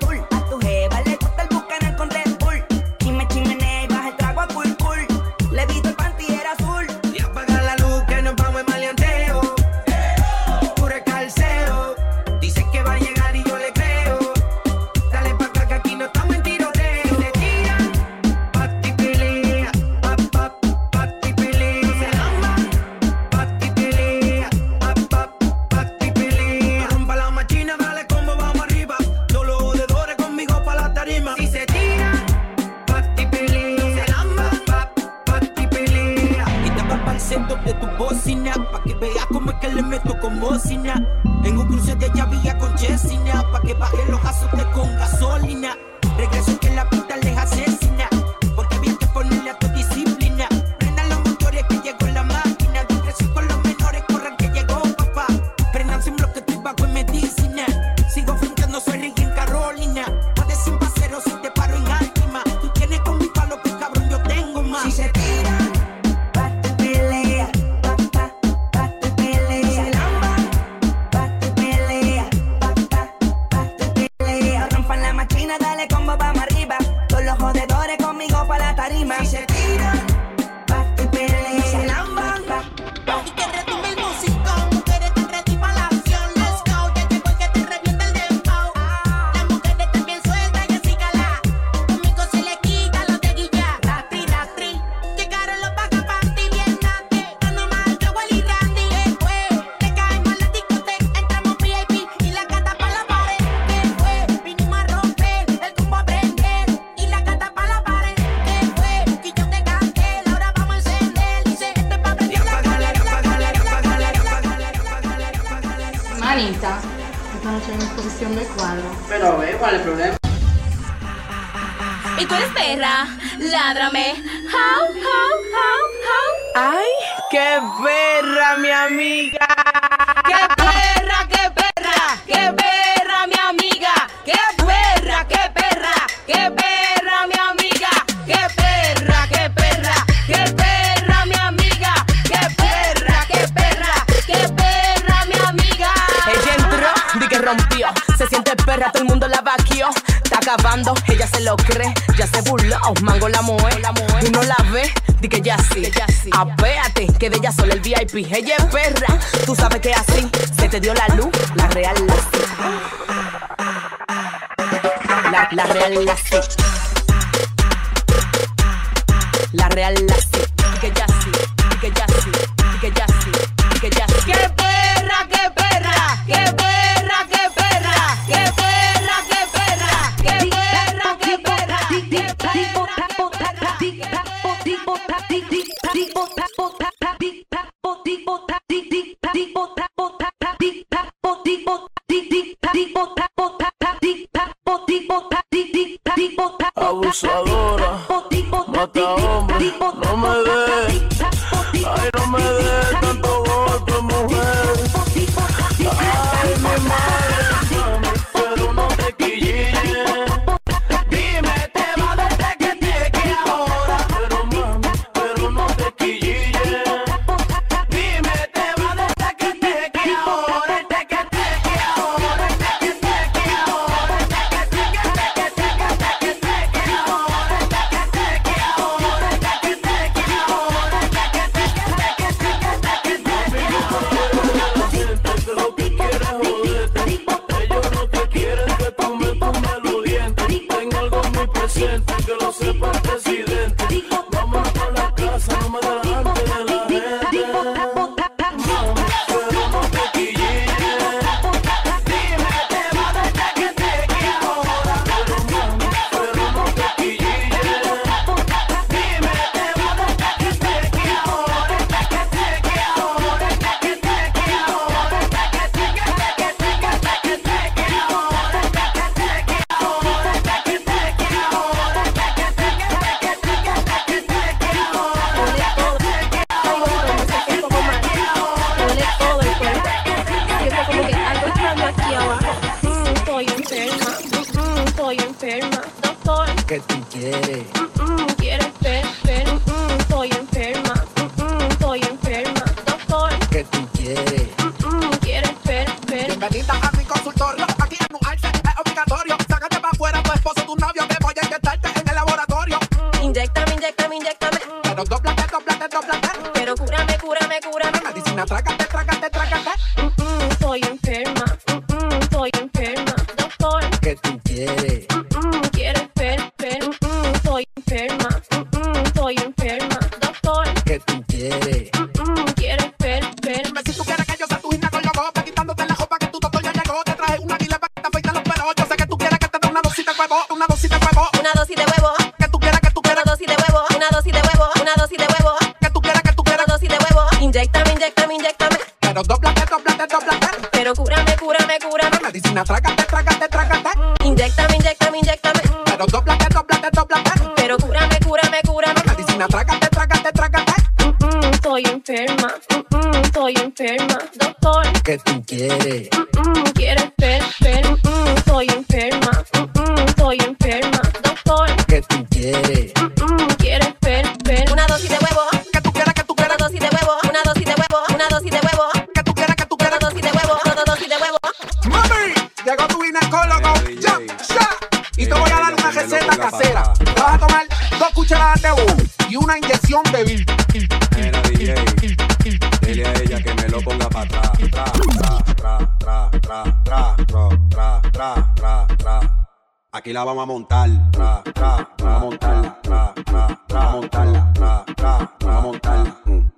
aquí la vamos a montar. Tra, tra, tra, a montarla, tra, tra, tra, a montarla, tra, tra, tra, a montarla. Mm.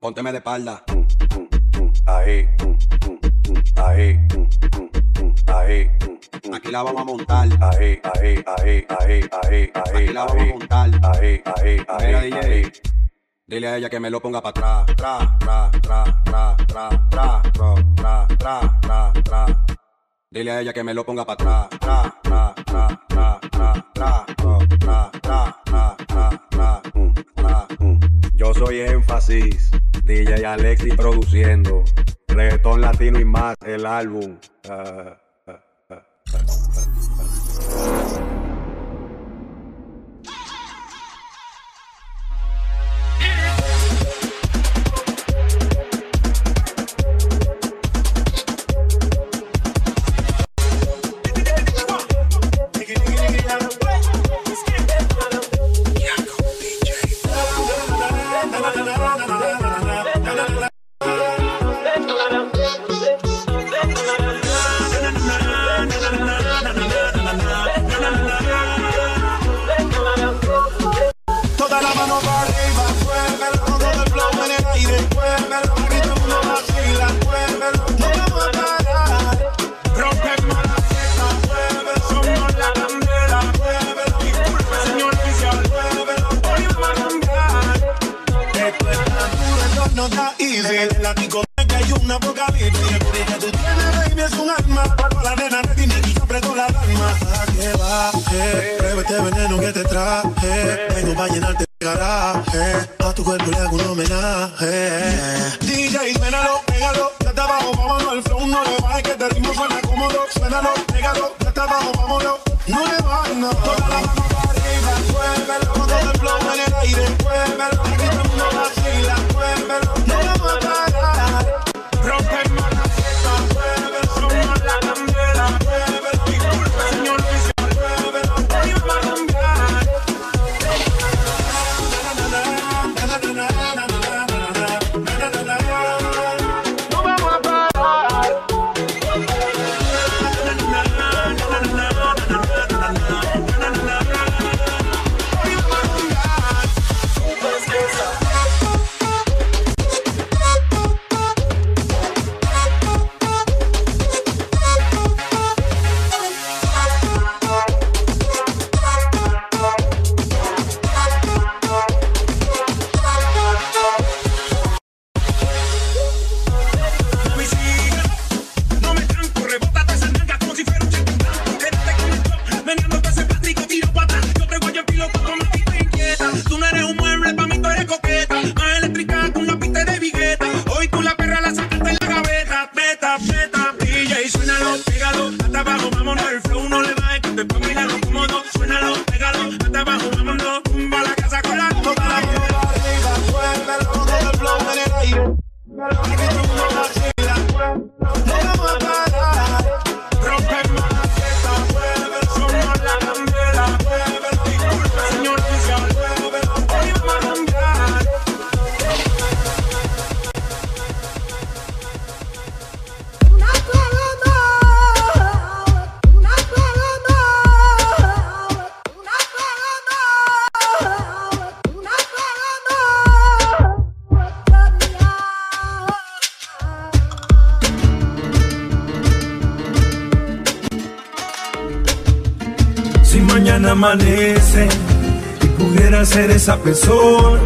Pónteme de espalda. Ahí, ahí, ahí. Aquí la vamos a montar. Ahí, ahí, ahí, ahí, ahí, ahí. Aquí la vamos a montar. Ahí, ahí, ahí, Mira, DJ. Dile a ella que me lo ponga para atrás, tra, tra, tra, tra, tra, tra, tra, tra, tra, tra. Dile a ella que me lo ponga para atrás, tra. énfasis. DJ Alexis produciendo. Reggaetón latino y más, el álbum. Eh, eh, eh, mano para arriba, muévelo. Todo el flow en el aire. Aquí todo el mundo vacila. No a parar. La fiesta, muévelo. Somos la candela, muévelo. Disculpe, no está easy. En la discoteca hay una apocalipsis. El que tú tienes, baby, es un arma. Para la nena de tiene y apretó la alarma. ¿A qué? Prueba este veneno que te traje. Vengo para llenarte garaje. A tu cuerpo le hago un homenaje. DJ, suénalo, pégalo. Ya está abajo, vámonos. El flow no le baje, que este ritmo suena cómodo. Suénalo, pégalo. Ya está abajo, vámonos. No le bajes, no. Toda la mano para arriba, muévelo. Todo el flow en el aire, muévelo. Amanece y pudiera ser esa persona,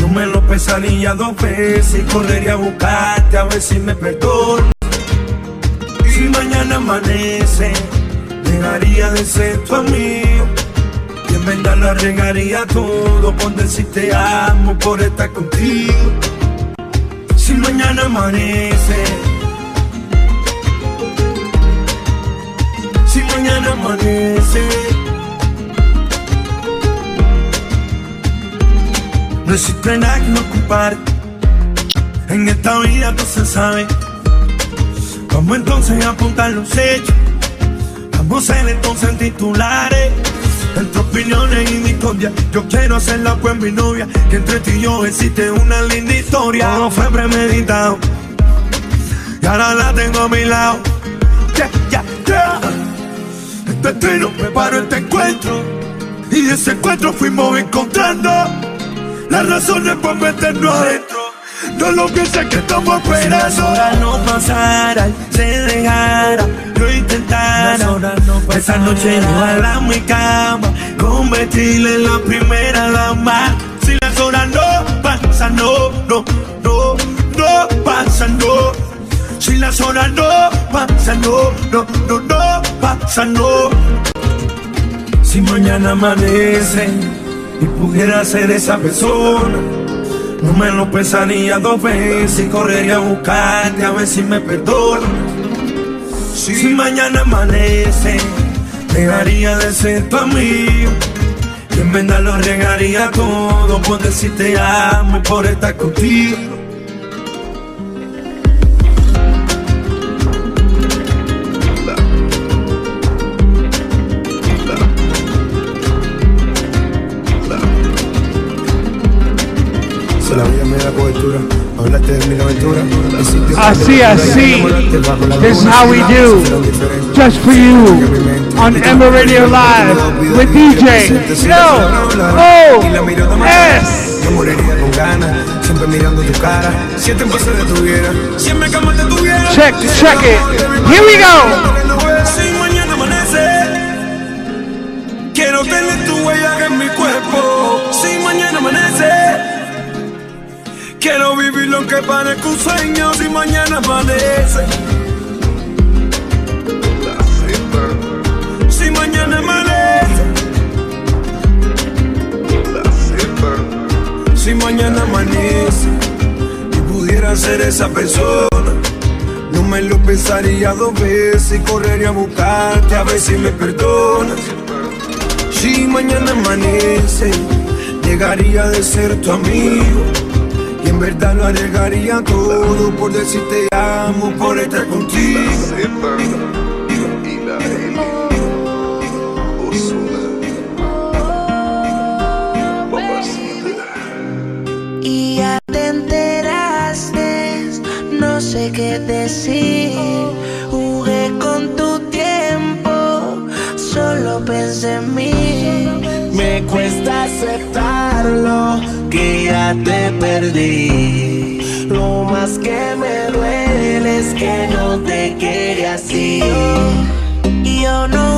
no me lo pesaría dos veces y correría a buscarte a ver si me perdonas. Si mañana amanece, dejaría de ser tu amigo y en verdad lo arriesgaría todo por decir te amo, por estar contigo. Si mañana amanece, si mañana amanece. Existe nada que no ocupar. En esta vida no se sabe. Vamos entonces a apuntar los hechos. Vamos a ser entonces titulares. Entre opiniones y discordia, yo quiero hacerla pues mi novia. Que entre ti y yo existe una linda historia. Todo fue premeditado. Y ahora la tengo a mi lado. Yeah, yeah, yeah. Este destino preparó este encuentro. Y de ese encuentro fuimos encontrando las razones por meternos adentro. No lo pienses que estamos esperando. Si las horas no pasaran, se dejara, yo intentara. Esa noche llevarla a mi cama, convertirla en la primera dama. Si las horas no pasan, no, no, no, no pasan, no. Si las horas no pasan, no, no, no, no pasan, no. Si mañana amanece y pudiera ser esa persona, no me lo pensaría dos veces y correría a buscarte a ver si me perdonas. Si mañana amanece, dejaría de ser tu amigo. Y en verdad lo regaría todo por decir te amo y por estar contigo. la cobertura. Hablaste de mi aventura. Así, así. This is how we do. Just for you. On Ember Radio Live. With DJ. No. Oh. S. Yo moriría con ganas. Siempre mirando tu cara. Si este paso te tuviera. Si en mi cama te tuviera. Check, check it. Here we go. Quiero tener tu huella. Quiero vivir lo que parezca un sueño si mañana amanece. Si mañana amanece. Si mañana amanece y pudiera ser esa persona, no me lo pensaría dos veces y correría a buscarte a ver si me perdonas. Si mañana amanece, llegaría de ser tu amigo Verdad lo arriesgaría todo por decirte amo, por estar contigo. Y ya te enteraste, no sé qué decir. Jugué con tu tiempo, solo pensé en mí. Me cuesta aceptarlo que ya te perdí. Lo más que me duele es que no te quede así. Y yo, yo no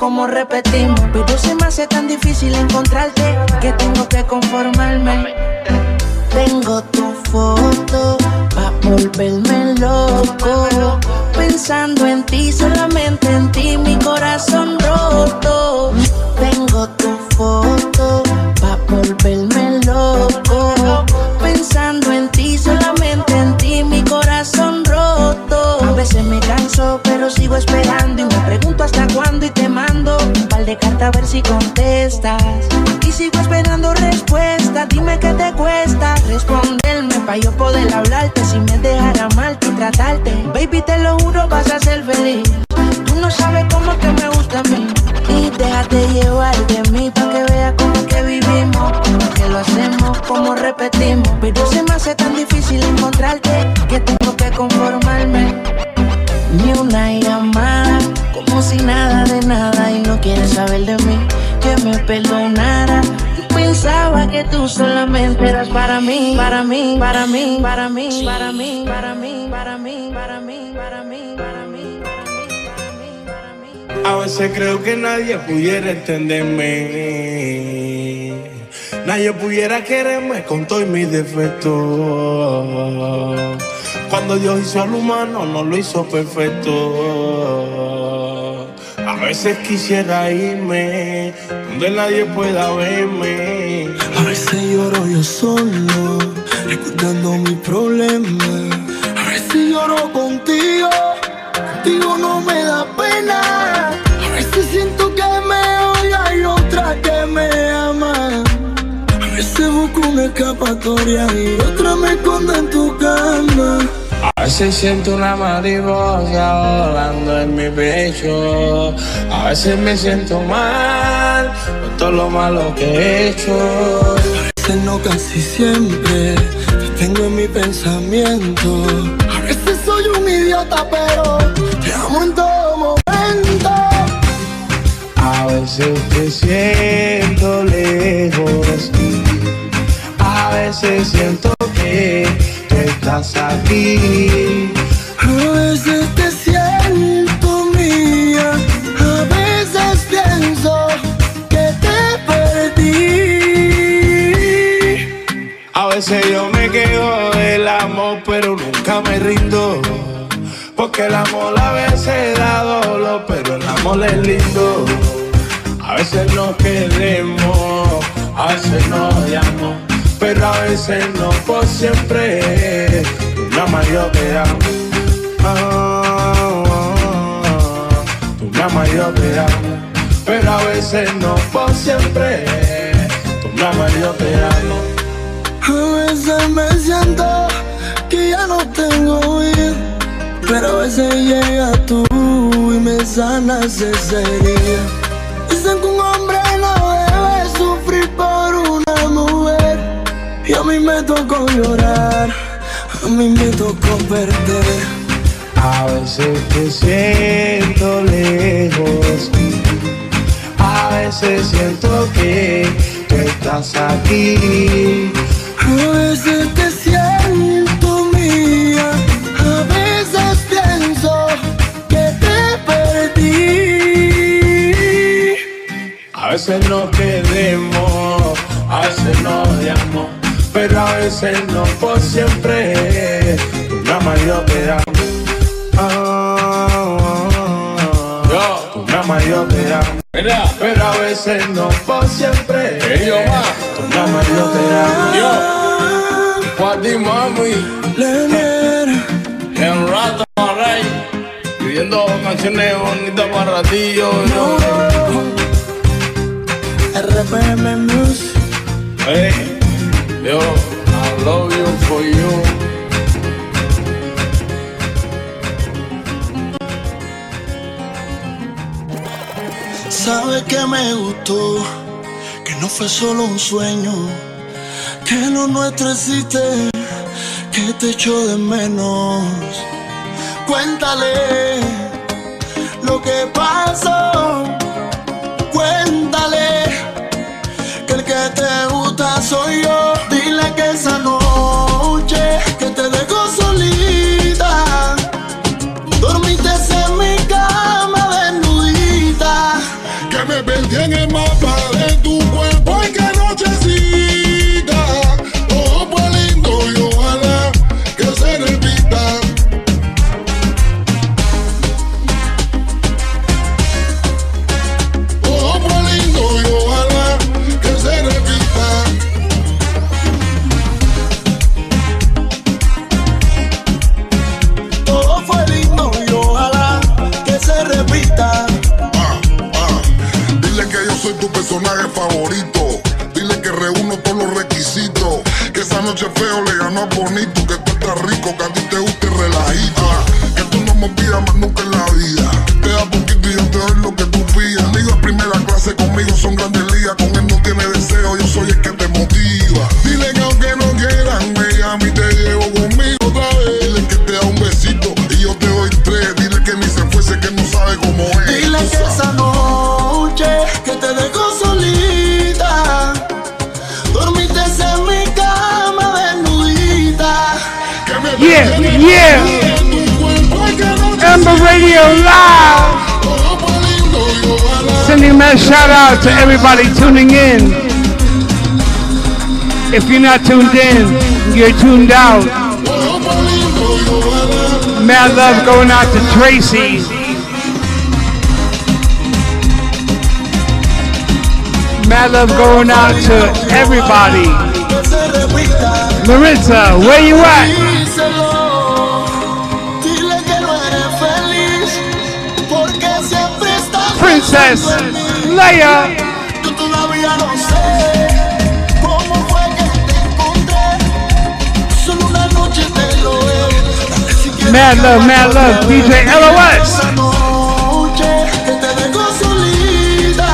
cómo repetimos. Pero se me hace tan difícil encontrarte que tengo que conformarme. Tengo tu foto pa' volverme loco. Pensando en ti, solamente en ti, mi corazón roto. Tengo tu foto pa' volverme loco. Pensando en ti, solamente en ti, mi corazón roto. A veces me canso, pero sigo esperando cartas a ver si contestas. Y sigo esperando respuesta, dime qué te cuesta responderme pa' yo poder hablarte si me dejara amarte y tratarte. Baby, te lo juro, vas a ser feliz. Tú no sabes cómo que me gusta a mí. Y déjate llevar de mí pa' que veas cómo que vivimos, que lo hacemos, cómo repetimos. Pero se me hace tan difícil encontrarte que tengo que conformarme. Ni una llamada, de mí, que me perdonara. Pensaba que tú solamente eras para mí, para mí, para mí, para mí, para mí, para mí, para mí, para mí, para mí, para mí. A veces creo que nadie pudiera entenderme. Nadie pudiera quererme con todos mis defectos. Cuando Dios hizo al humano, no lo hizo perfecto. A veces quisiera irme donde nadie pueda verme. A veces lloro yo solo, recordando mi problema. A veces lloro contigo, contigo no me da pena. A veces siento que me odia y otra que me ama. A veces busco una escapatoria y otra me escondo en tu cama. A veces siento una mariposa volando en mi pecho. A veces me siento mal por todo lo malo que he hecho. A veces no, casi siempre te tengo en mi pensamiento. A veces soy un idiota, pero te amo en todo momento. A veces te siento lejos a veces siento que A veces te siento mía, a veces pienso que te perdí. A veces yo me quedo del amor, pero nunca me rindo. Porque el amor a veces da dolor, pero el amor es lindo. A veces nos queremos, a veces nos odiamos, pero a veces no por siempre. Una mayopea. Oh, oh, oh. Una mayopea, pero a veces no por siempre. Una mayopea. A veces me siento que ya no tengo vida, pero a veces llega tú y me sanas ese día. Dicen que un hombre no debe sufrir por una mujer y a mí me tocó llorar, a mí me tocó perder. A veces te siento lejos, a veces siento que tú estás aquí. A veces te siento mía, a veces pienso que te perdí. A veces nos queremos, a veces nos odiamos, pero a veces no por siempre. Una mayoría. Oh. Una mayoría. Pero a veces no por siempre. Una mayoría. Yo. Guadi mami. En rato array pidiendo canciones bonitas para ti yo, yo. RPM Music. Hey yo, I love you for you. Sabe que me gustó, que no fue solo un sueño, que lo nuestro existe, que te echo de menos. Cuéntale lo que pasó, cuéntale que te gusta soy yo. Dile que esa noche que te dejó solita, dormiste en mi cama desnudita. Que me perdí en el mapa favorito. Dile que reúno todos los requisitos. Que esa noche feo le ganó a bonito. Que tú estás rico, que a ti te guste relajito. Que tú no me pidas más nunca en la vida. Ember Radio Live. Sending a mass shout out to everybody tuning in. If you're not tuned in, you're tuned out. Mad love going out to Tracy. Mad love going out to everybody. Maritza, where you at? Estás Princess pensando en mí. Leia. Yo todavía no sé cómo fue que te encontré. Solo una noche te lo Dale Mad love, mad love, DJ LOS. noche que te dejó solita.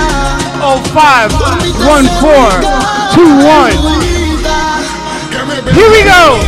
051421. Here we go.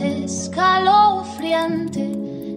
Es escalofriante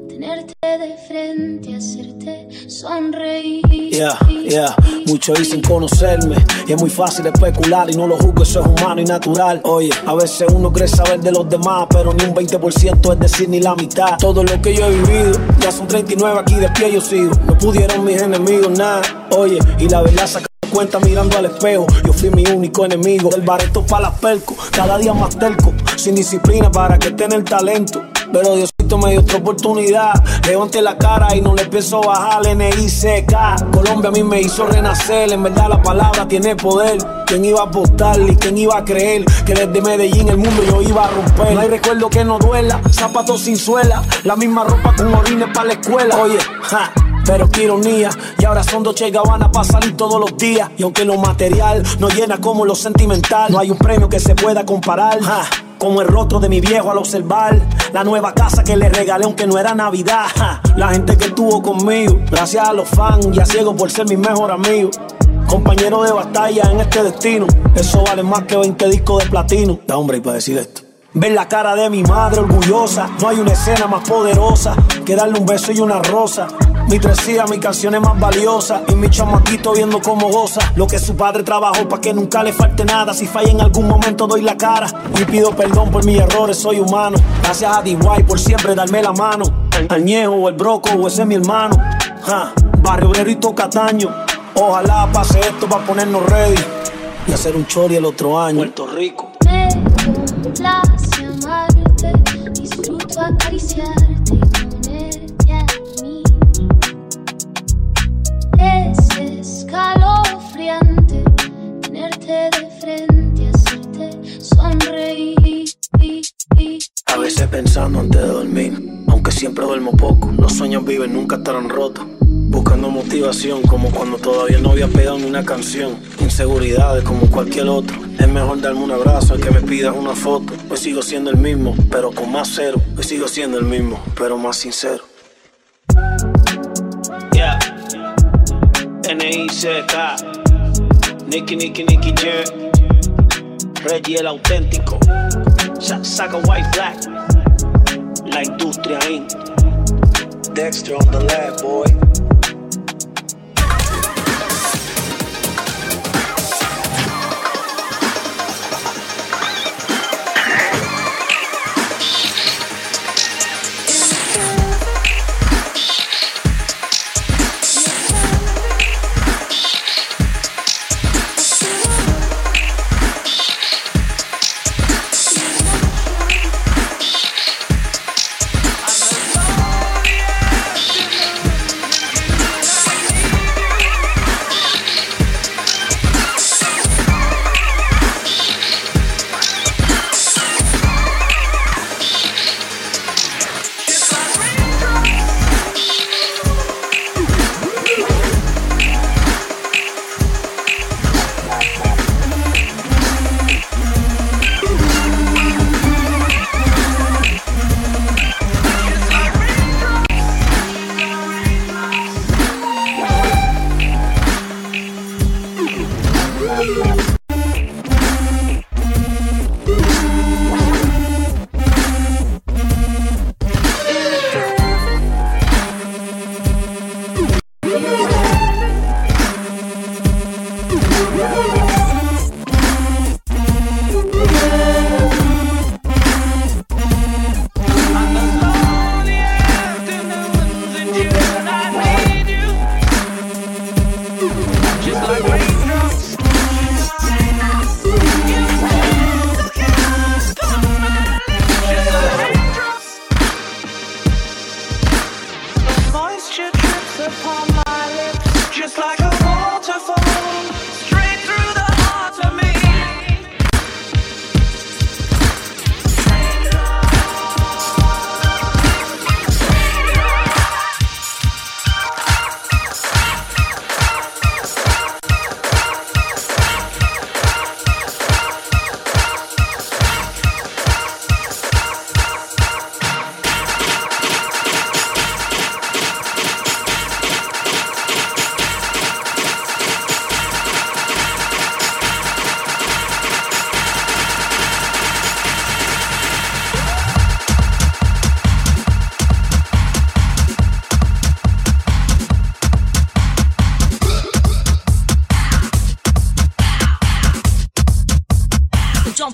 tenerte de frente, hacerte sonreír. Yeah, yeah, muchos dicen conocerme y es muy fácil especular y no lo juzgo, eso es humano y natural. Oye, a veces uno cree saber de los demás, pero ni un 20% es decir ni la mitad. Todo lo que yo he vivido, ya son 39 aquí de pie yo sigo. No pudieron mis enemigos nada. Oye, y la verdad saca cuenta mirando al espejo. Yo fui mi único enemigo. Del bareto para las perco, cada día más terco, sin disciplina para que tener talento. Pero Diosito me dio otra oportunidad. Levante la cara y no le pienso bajar. NICK. Colombia a mí me hizo renacer. En verdad la palabra tiene poder. ¿Quién iba a apostar y quién iba a creer que desde Medellín el mundo yo iba a romper? No hay recuerdo que no duela. Zapatos sin suela. La misma ropa con orines para la escuela. Oye, ja. Pero qué ironía, y ahora son Dolce Gabbana para salir todos los días. Y aunque lo material no llena como lo sentimental, no hay un premio que se pueda comparar. ja, como el rostro de mi viejo al observar la nueva casa que le regalé aunque no era Navidad. la gente que estuvo conmigo, gracias a los fans y a ciego por ser mi mejor amigo. Compañero de batalla en este destino, eso vale más que 20 discos de platino. Da hombre y para decir esto. Ver la cara de mi madre orgullosa, no hay una escena más poderosa que darle un beso y una rosa. Mi tresía, mi canción es más valiosa y mi chamaquito viendo cómo goza. Lo que su padre trabajó para que nunca le falte nada. Si falla en algún momento doy la cara y pido perdón por mis errores, soy humano. Gracias a DY por siempre darme la mano. Añejo o el broco o ese es mi hermano. Ja, barrio obrero y Cataño. Ojalá pase esto para ponernos ready y hacer un chori el otro año. Puerto Rico. Disfruto acariciarte y ponerte a mí. Es escalofriante tenerte de frente, hacerte sonreír. A veces pensando antes de dormir, aunque siempre duermo poco, los sueños viven, nunca estarán rotos. Buscando motivación como cuando todavía no había pegado ni una canción. Inseguridades como cualquier otro. Es mejor darme un abrazo al que me pidas una foto. Hoy sigo siendo el mismo, pero con más cero. Hoy sigo siendo el mismo, pero más sincero. Yeah. N.I.C.K. Nicky, Nicky, Nicky Jam. Reggie el auténtico. Sa- Saca White Black. La industria Inc. Dexter on the lab, boy.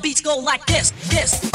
Beats go like this, this.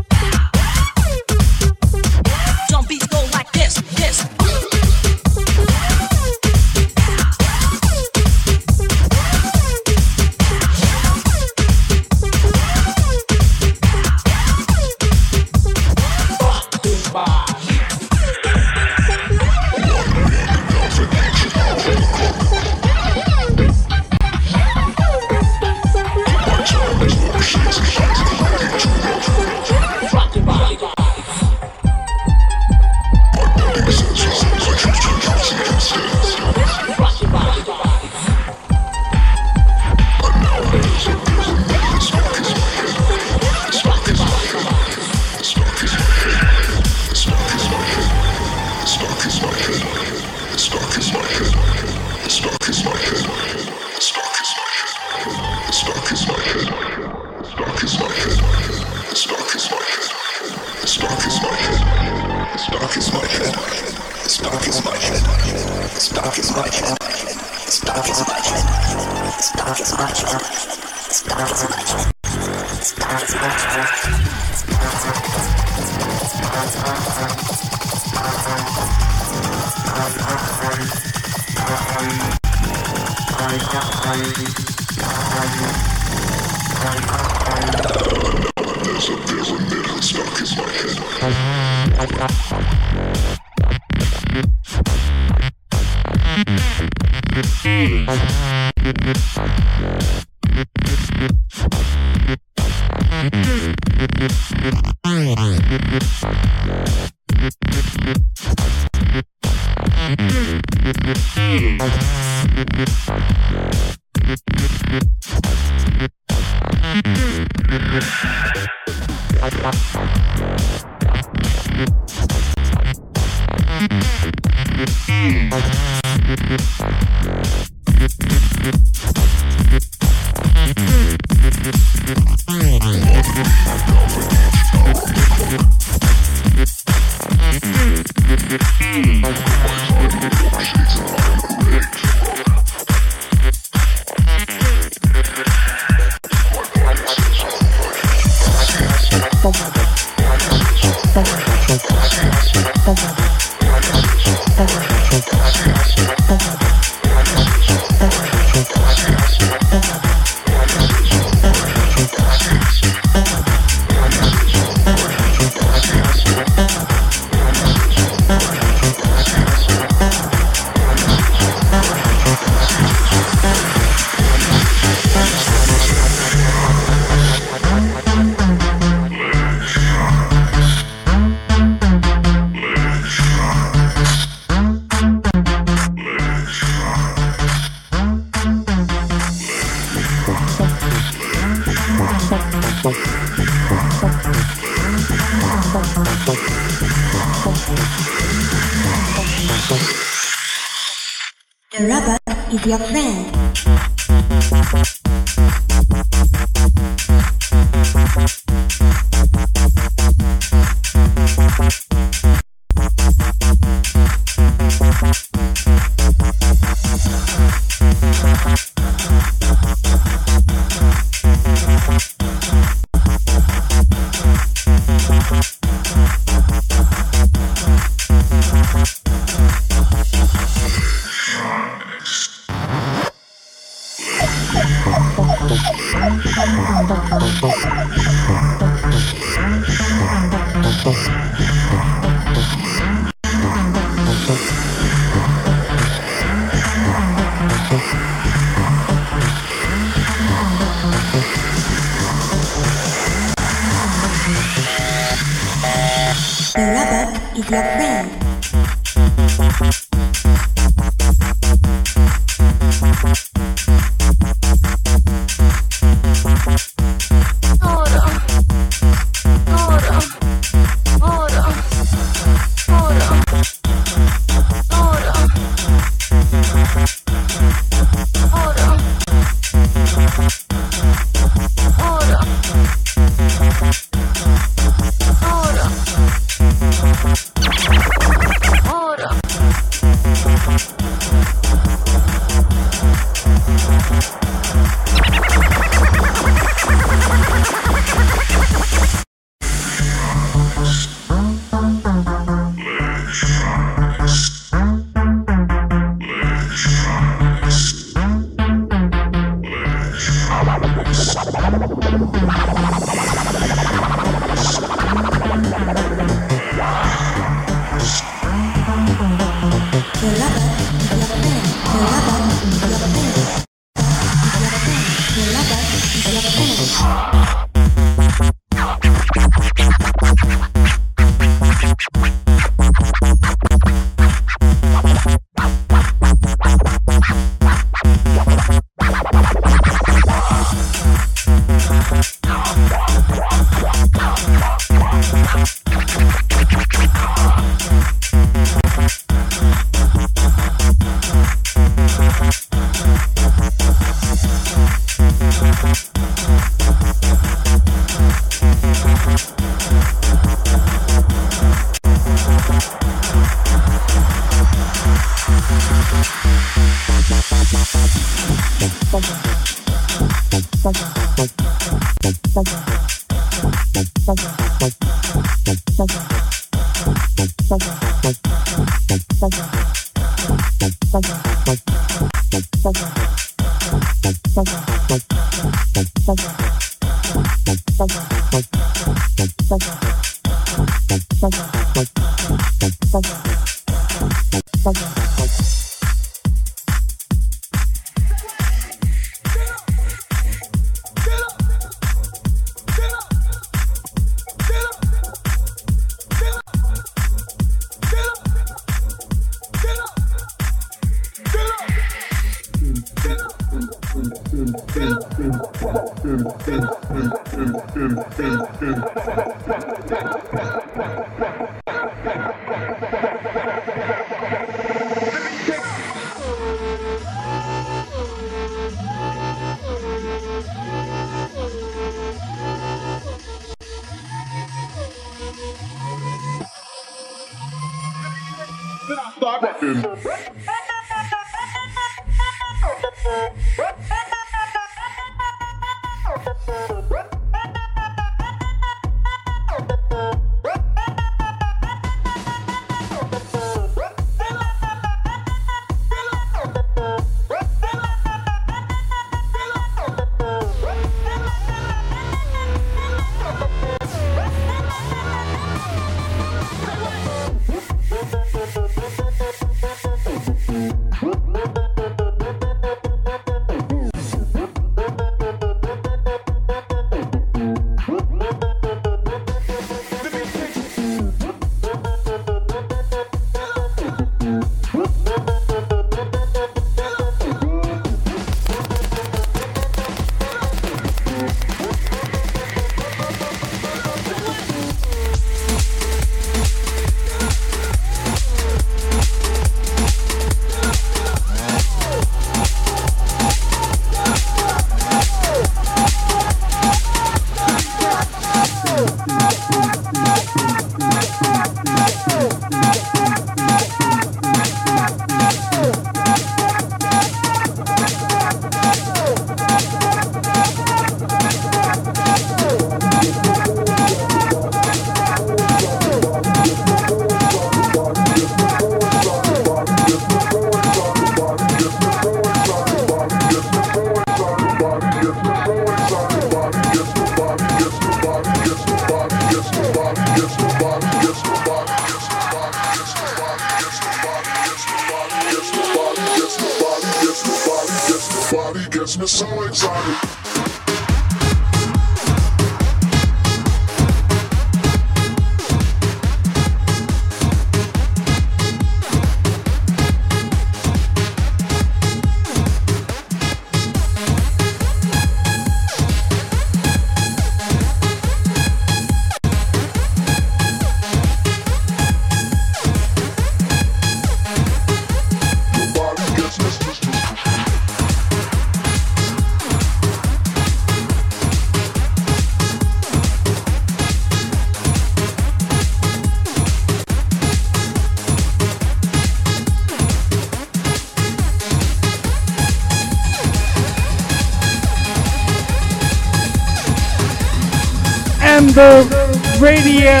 Radio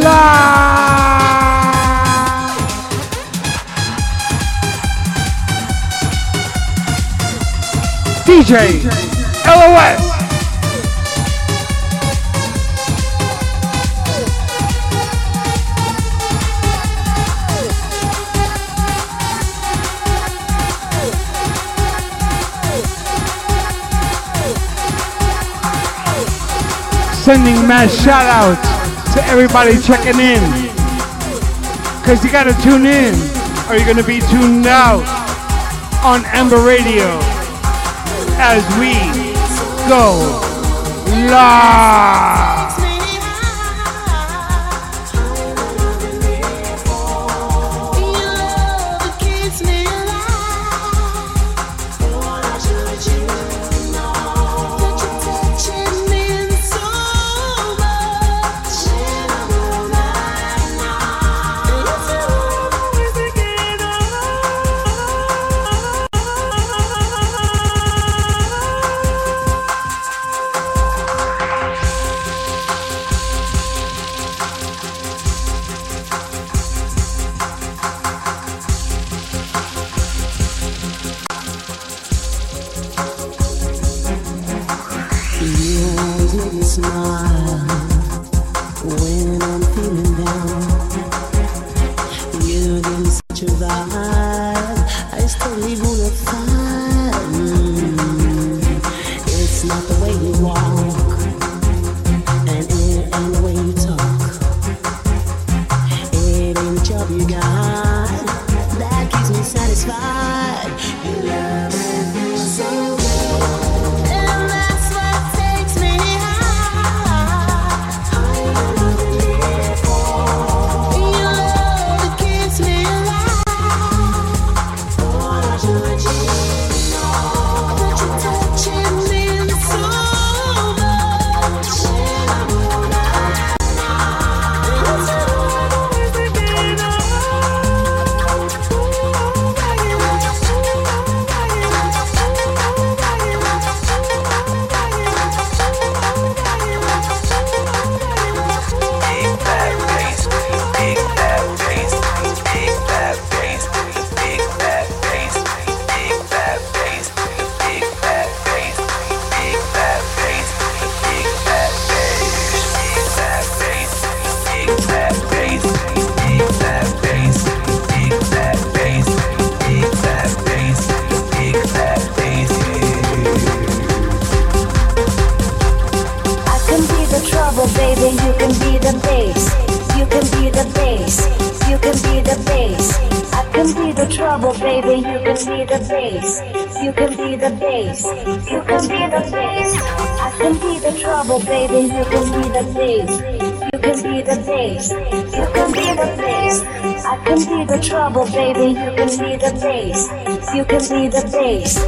Live. DJ. DJ. sending mad shout outs to everybody checking in. Because you gotta tune in or you're gonna be tuned out on Amber Radio as we go live. Face.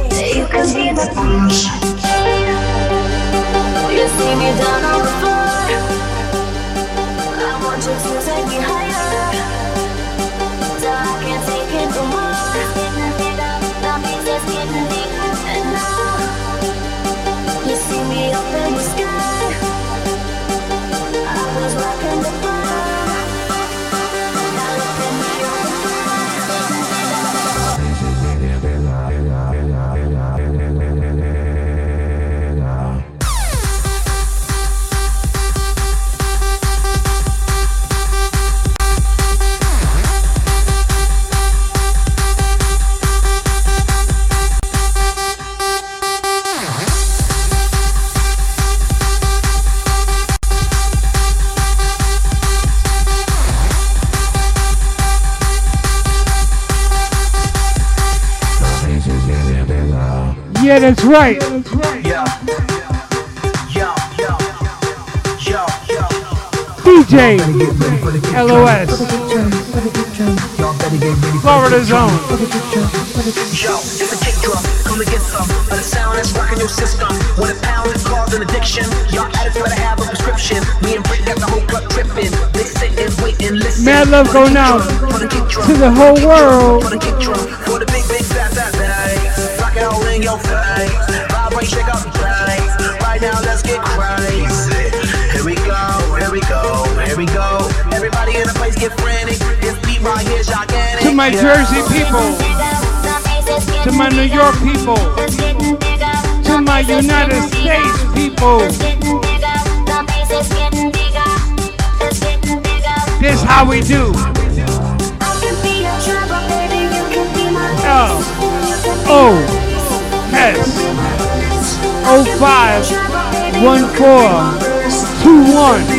Yeah, that's right. DJ LOS Florida Zone Yo, it's a kick drum, come get some But the sound that's rocking your system When a pound is an addiction Y'all have a prescription Me and Britt got the whole club tripping and wait and listen Mad love going out to the whole world. My Jersey people. To my New York people. To my United States people. This how we do. L O S O five one four two one.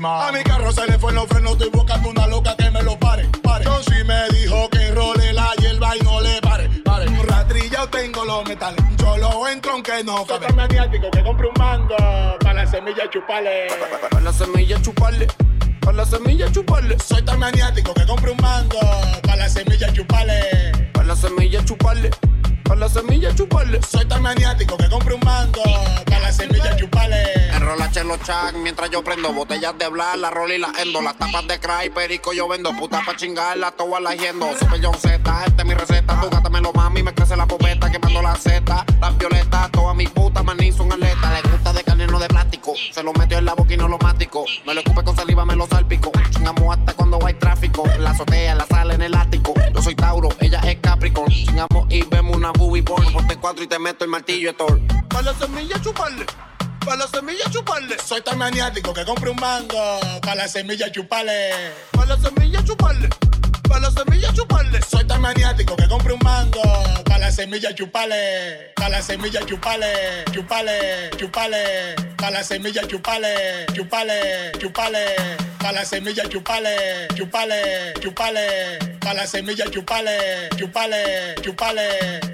Riquísimo A mi la rola y la endo. Las tapas de cry, perico yo vendo. Puta pa' chingarla, todas las yendo. Super John Z, esta es mi receta. Tú gátamelo mami, me crece la popeta, quemando la zeta. Las violetas, todas mis putas maní son atletas. Le gusta de carne, de plástico. Se lo metió en la boca y no lo mático. Me lo escupe con saliva, me lo salpico. Chingamos hasta cuando hay tráfico. La azotea, la sala en el ático. Yo soy Tauro, ella es Capricorn. Chingamos y vemos una boobie porn. Ponte cuatro y te meto el martillo Thor. Para la semilla chuparle. Para la semilla chuparle. Soy tan maniático que compre un mango Para la semilla chupale Para la semilla chuparle. Para la semilla chuparle. Soy tan maniático que compre un mango Para la semilla chupale Para la semilla chupale Chupale, chupale Para la semilla chupale Chupale, chupale Para la semilla chupale Chupale, chupale Para la semilla chupale Chupale, chupale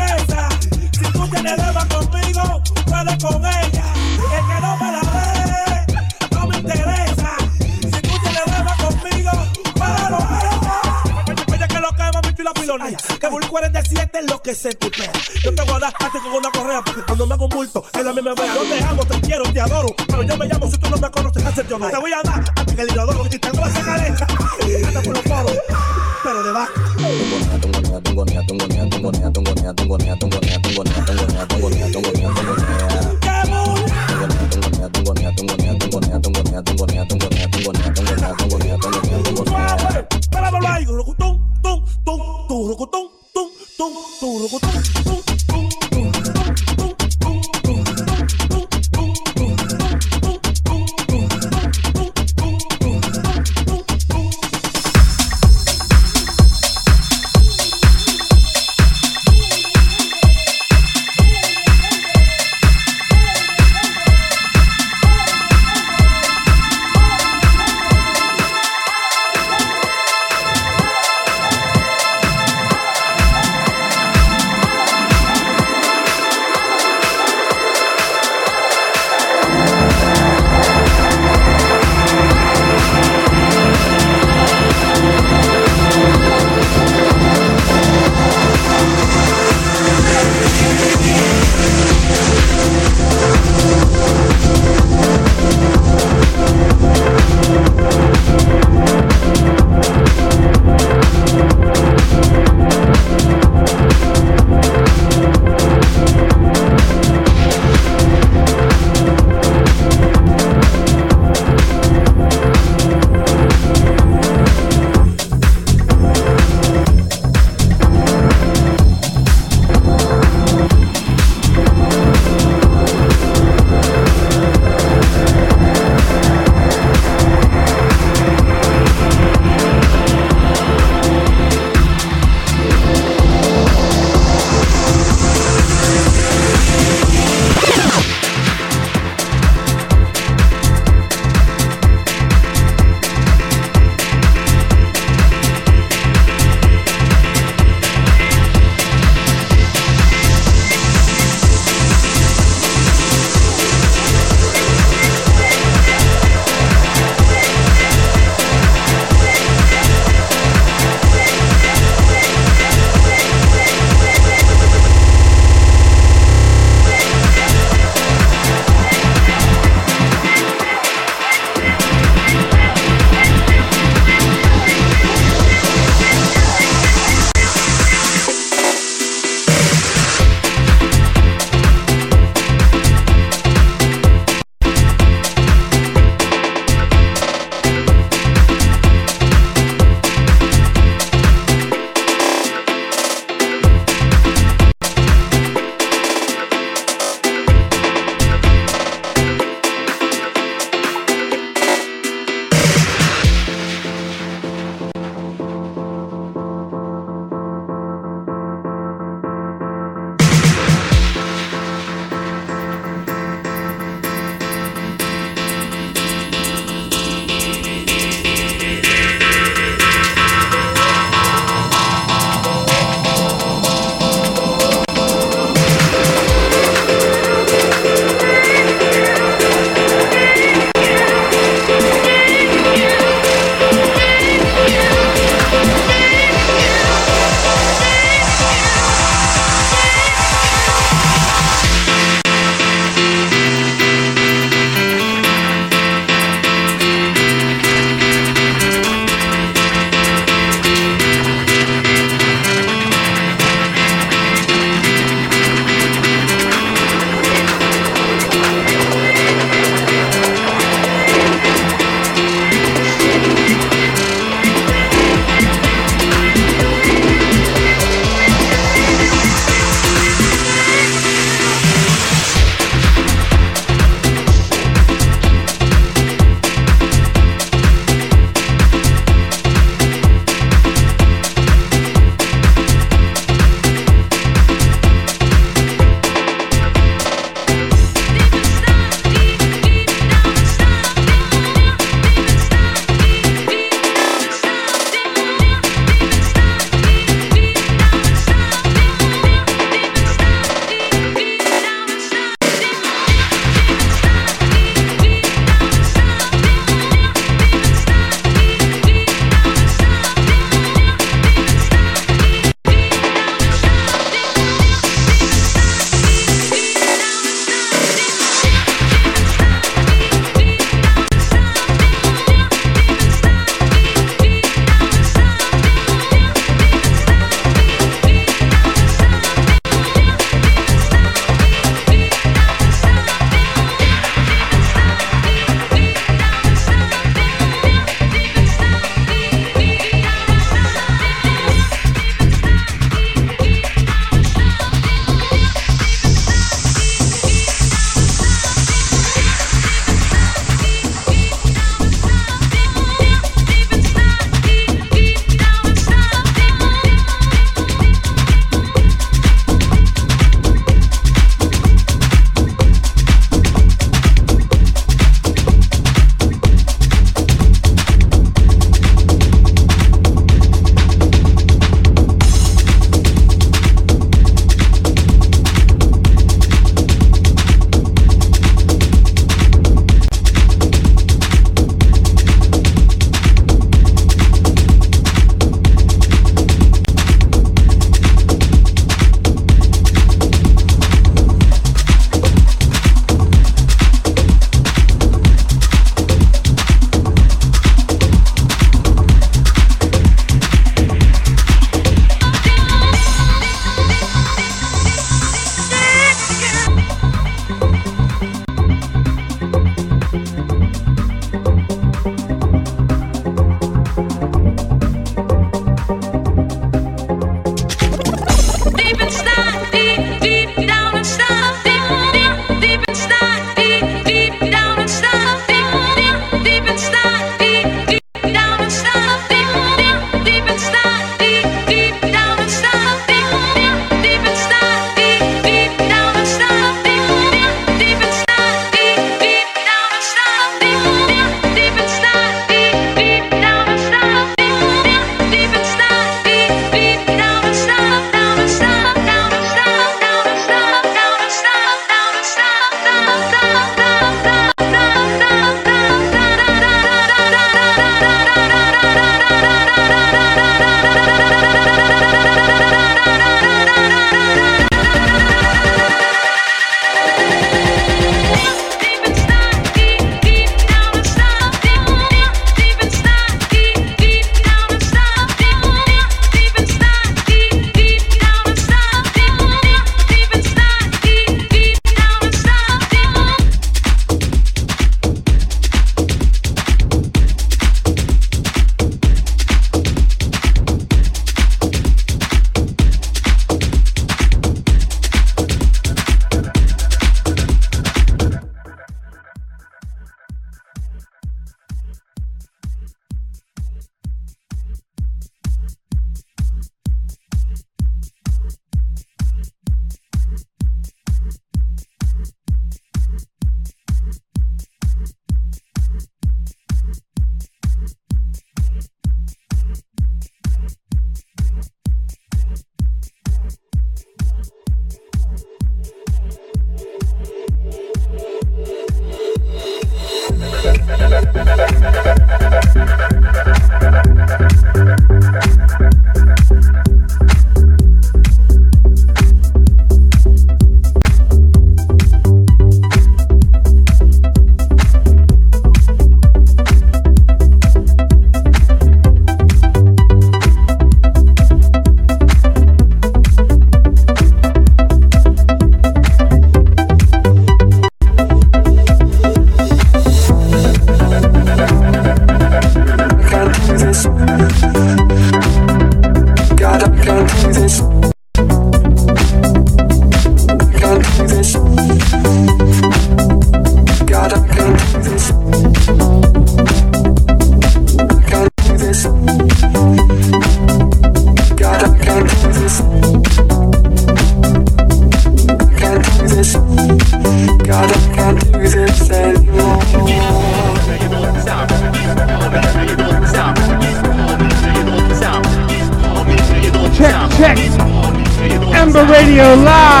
Radio Live.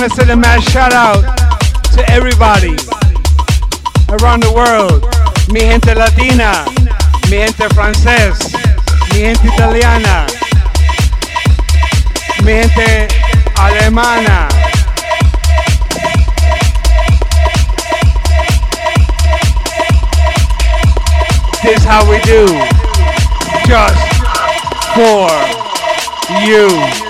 Want to send a mass shout out to everybody around the world. Mi gente latina, mi gente francés, mi gente italiana, mi gente alemana. This is how we do. Just for you.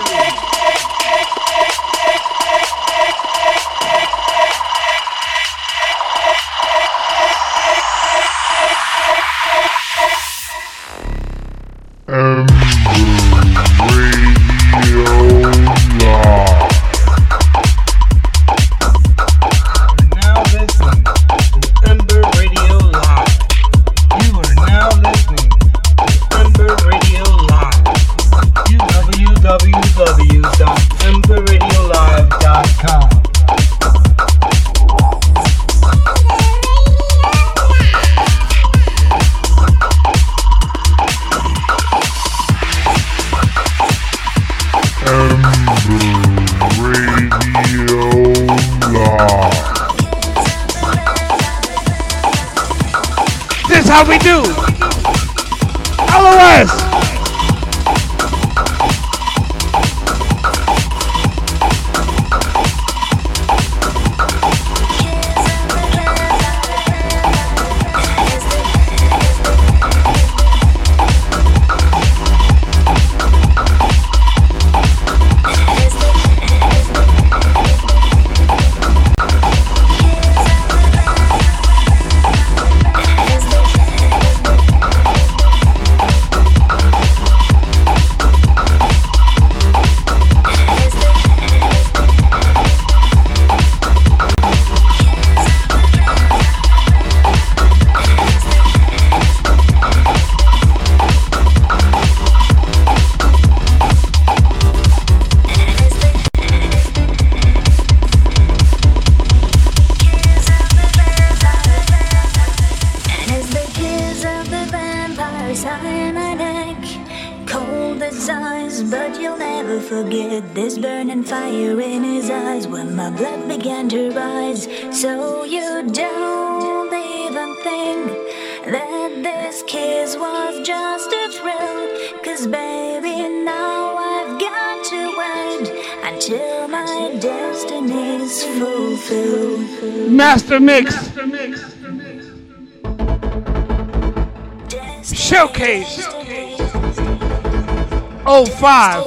05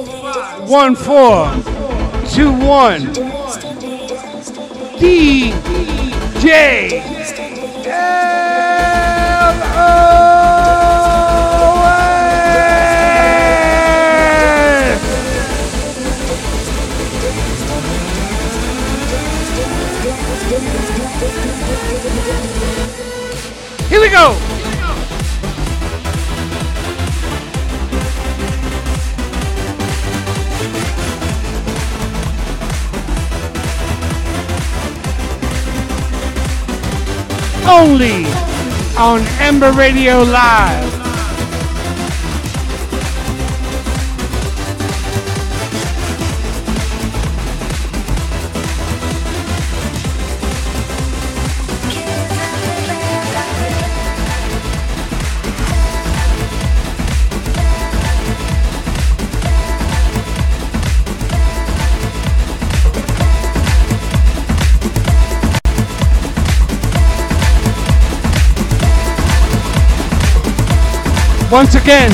14 21 DJ Only on Ember Radio Live. Once again,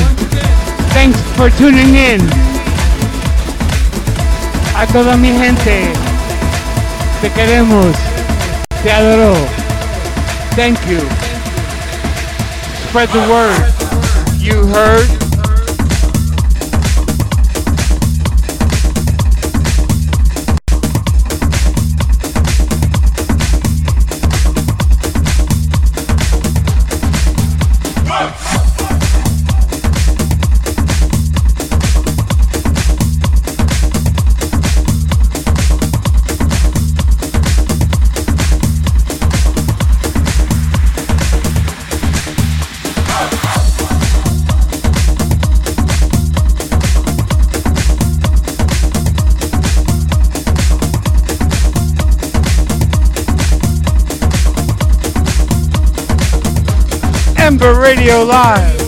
thanks for tuning in. A toda mi gente, te queremos, te adoro. Thank you. Spread the word. You heard? Ember Radio Live.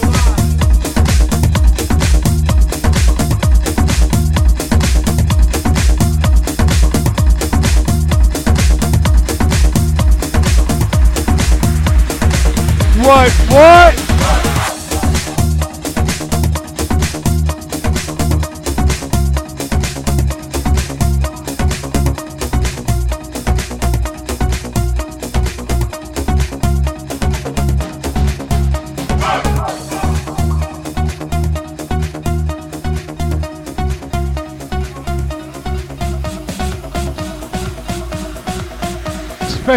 What, what?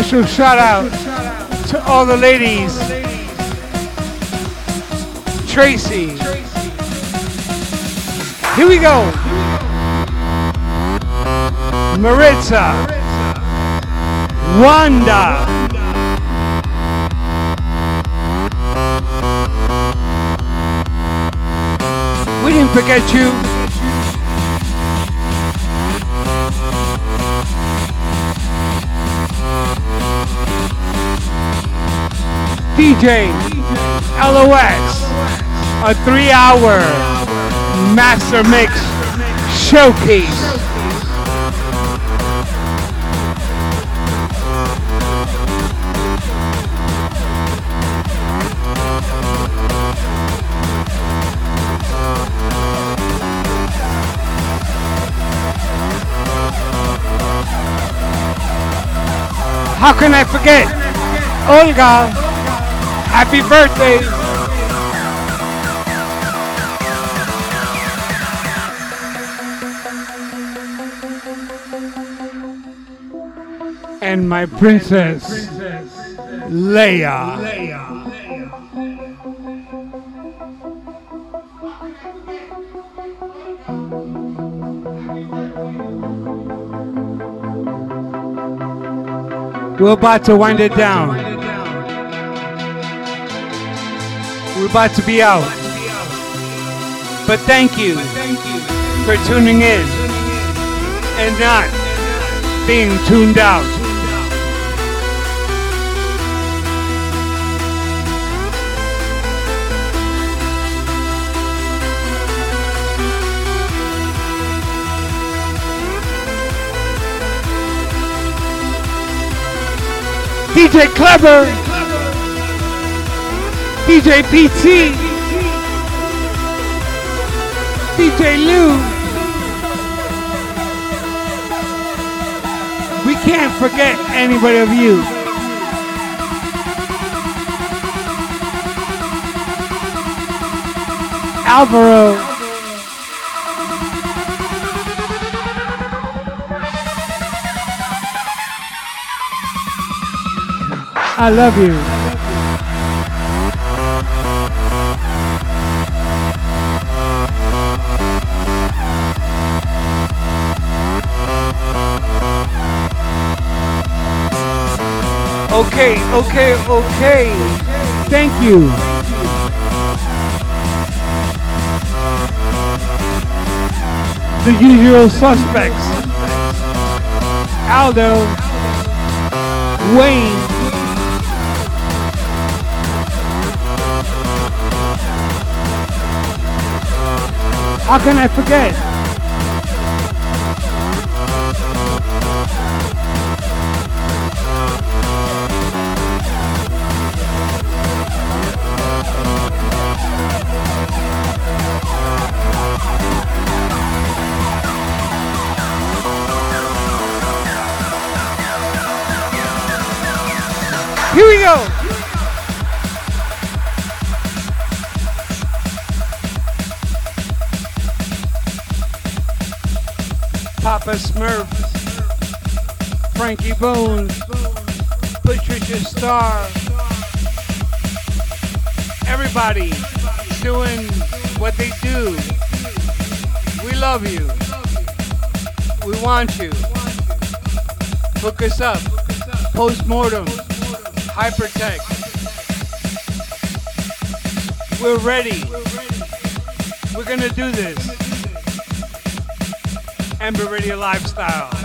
Special shout out to all the ladies. Tracy. Here we go. Maritza. Wanda. We didn't forget you. DJ LOX, a three hour master mix showcase. How can I forget? Olga, happy birthday. And my princess, Leia. We're about to wind it down. We're about to be out. But thank you for tuning in and not being tuned out. DJ Clever, DJ PT, DJ Lou. We can't forget anybody of you. Alvaro. I love you. Okay, okay. Thank you. The usual suspects. Aldo. Wayne. How can I forget? Bones, Patricia Starr, everybody doing what they do. We love you. We want you. Hook us up. Postmortem. Hypertech. We're ready. We're gonna do this. Amber Radio Lifestyle.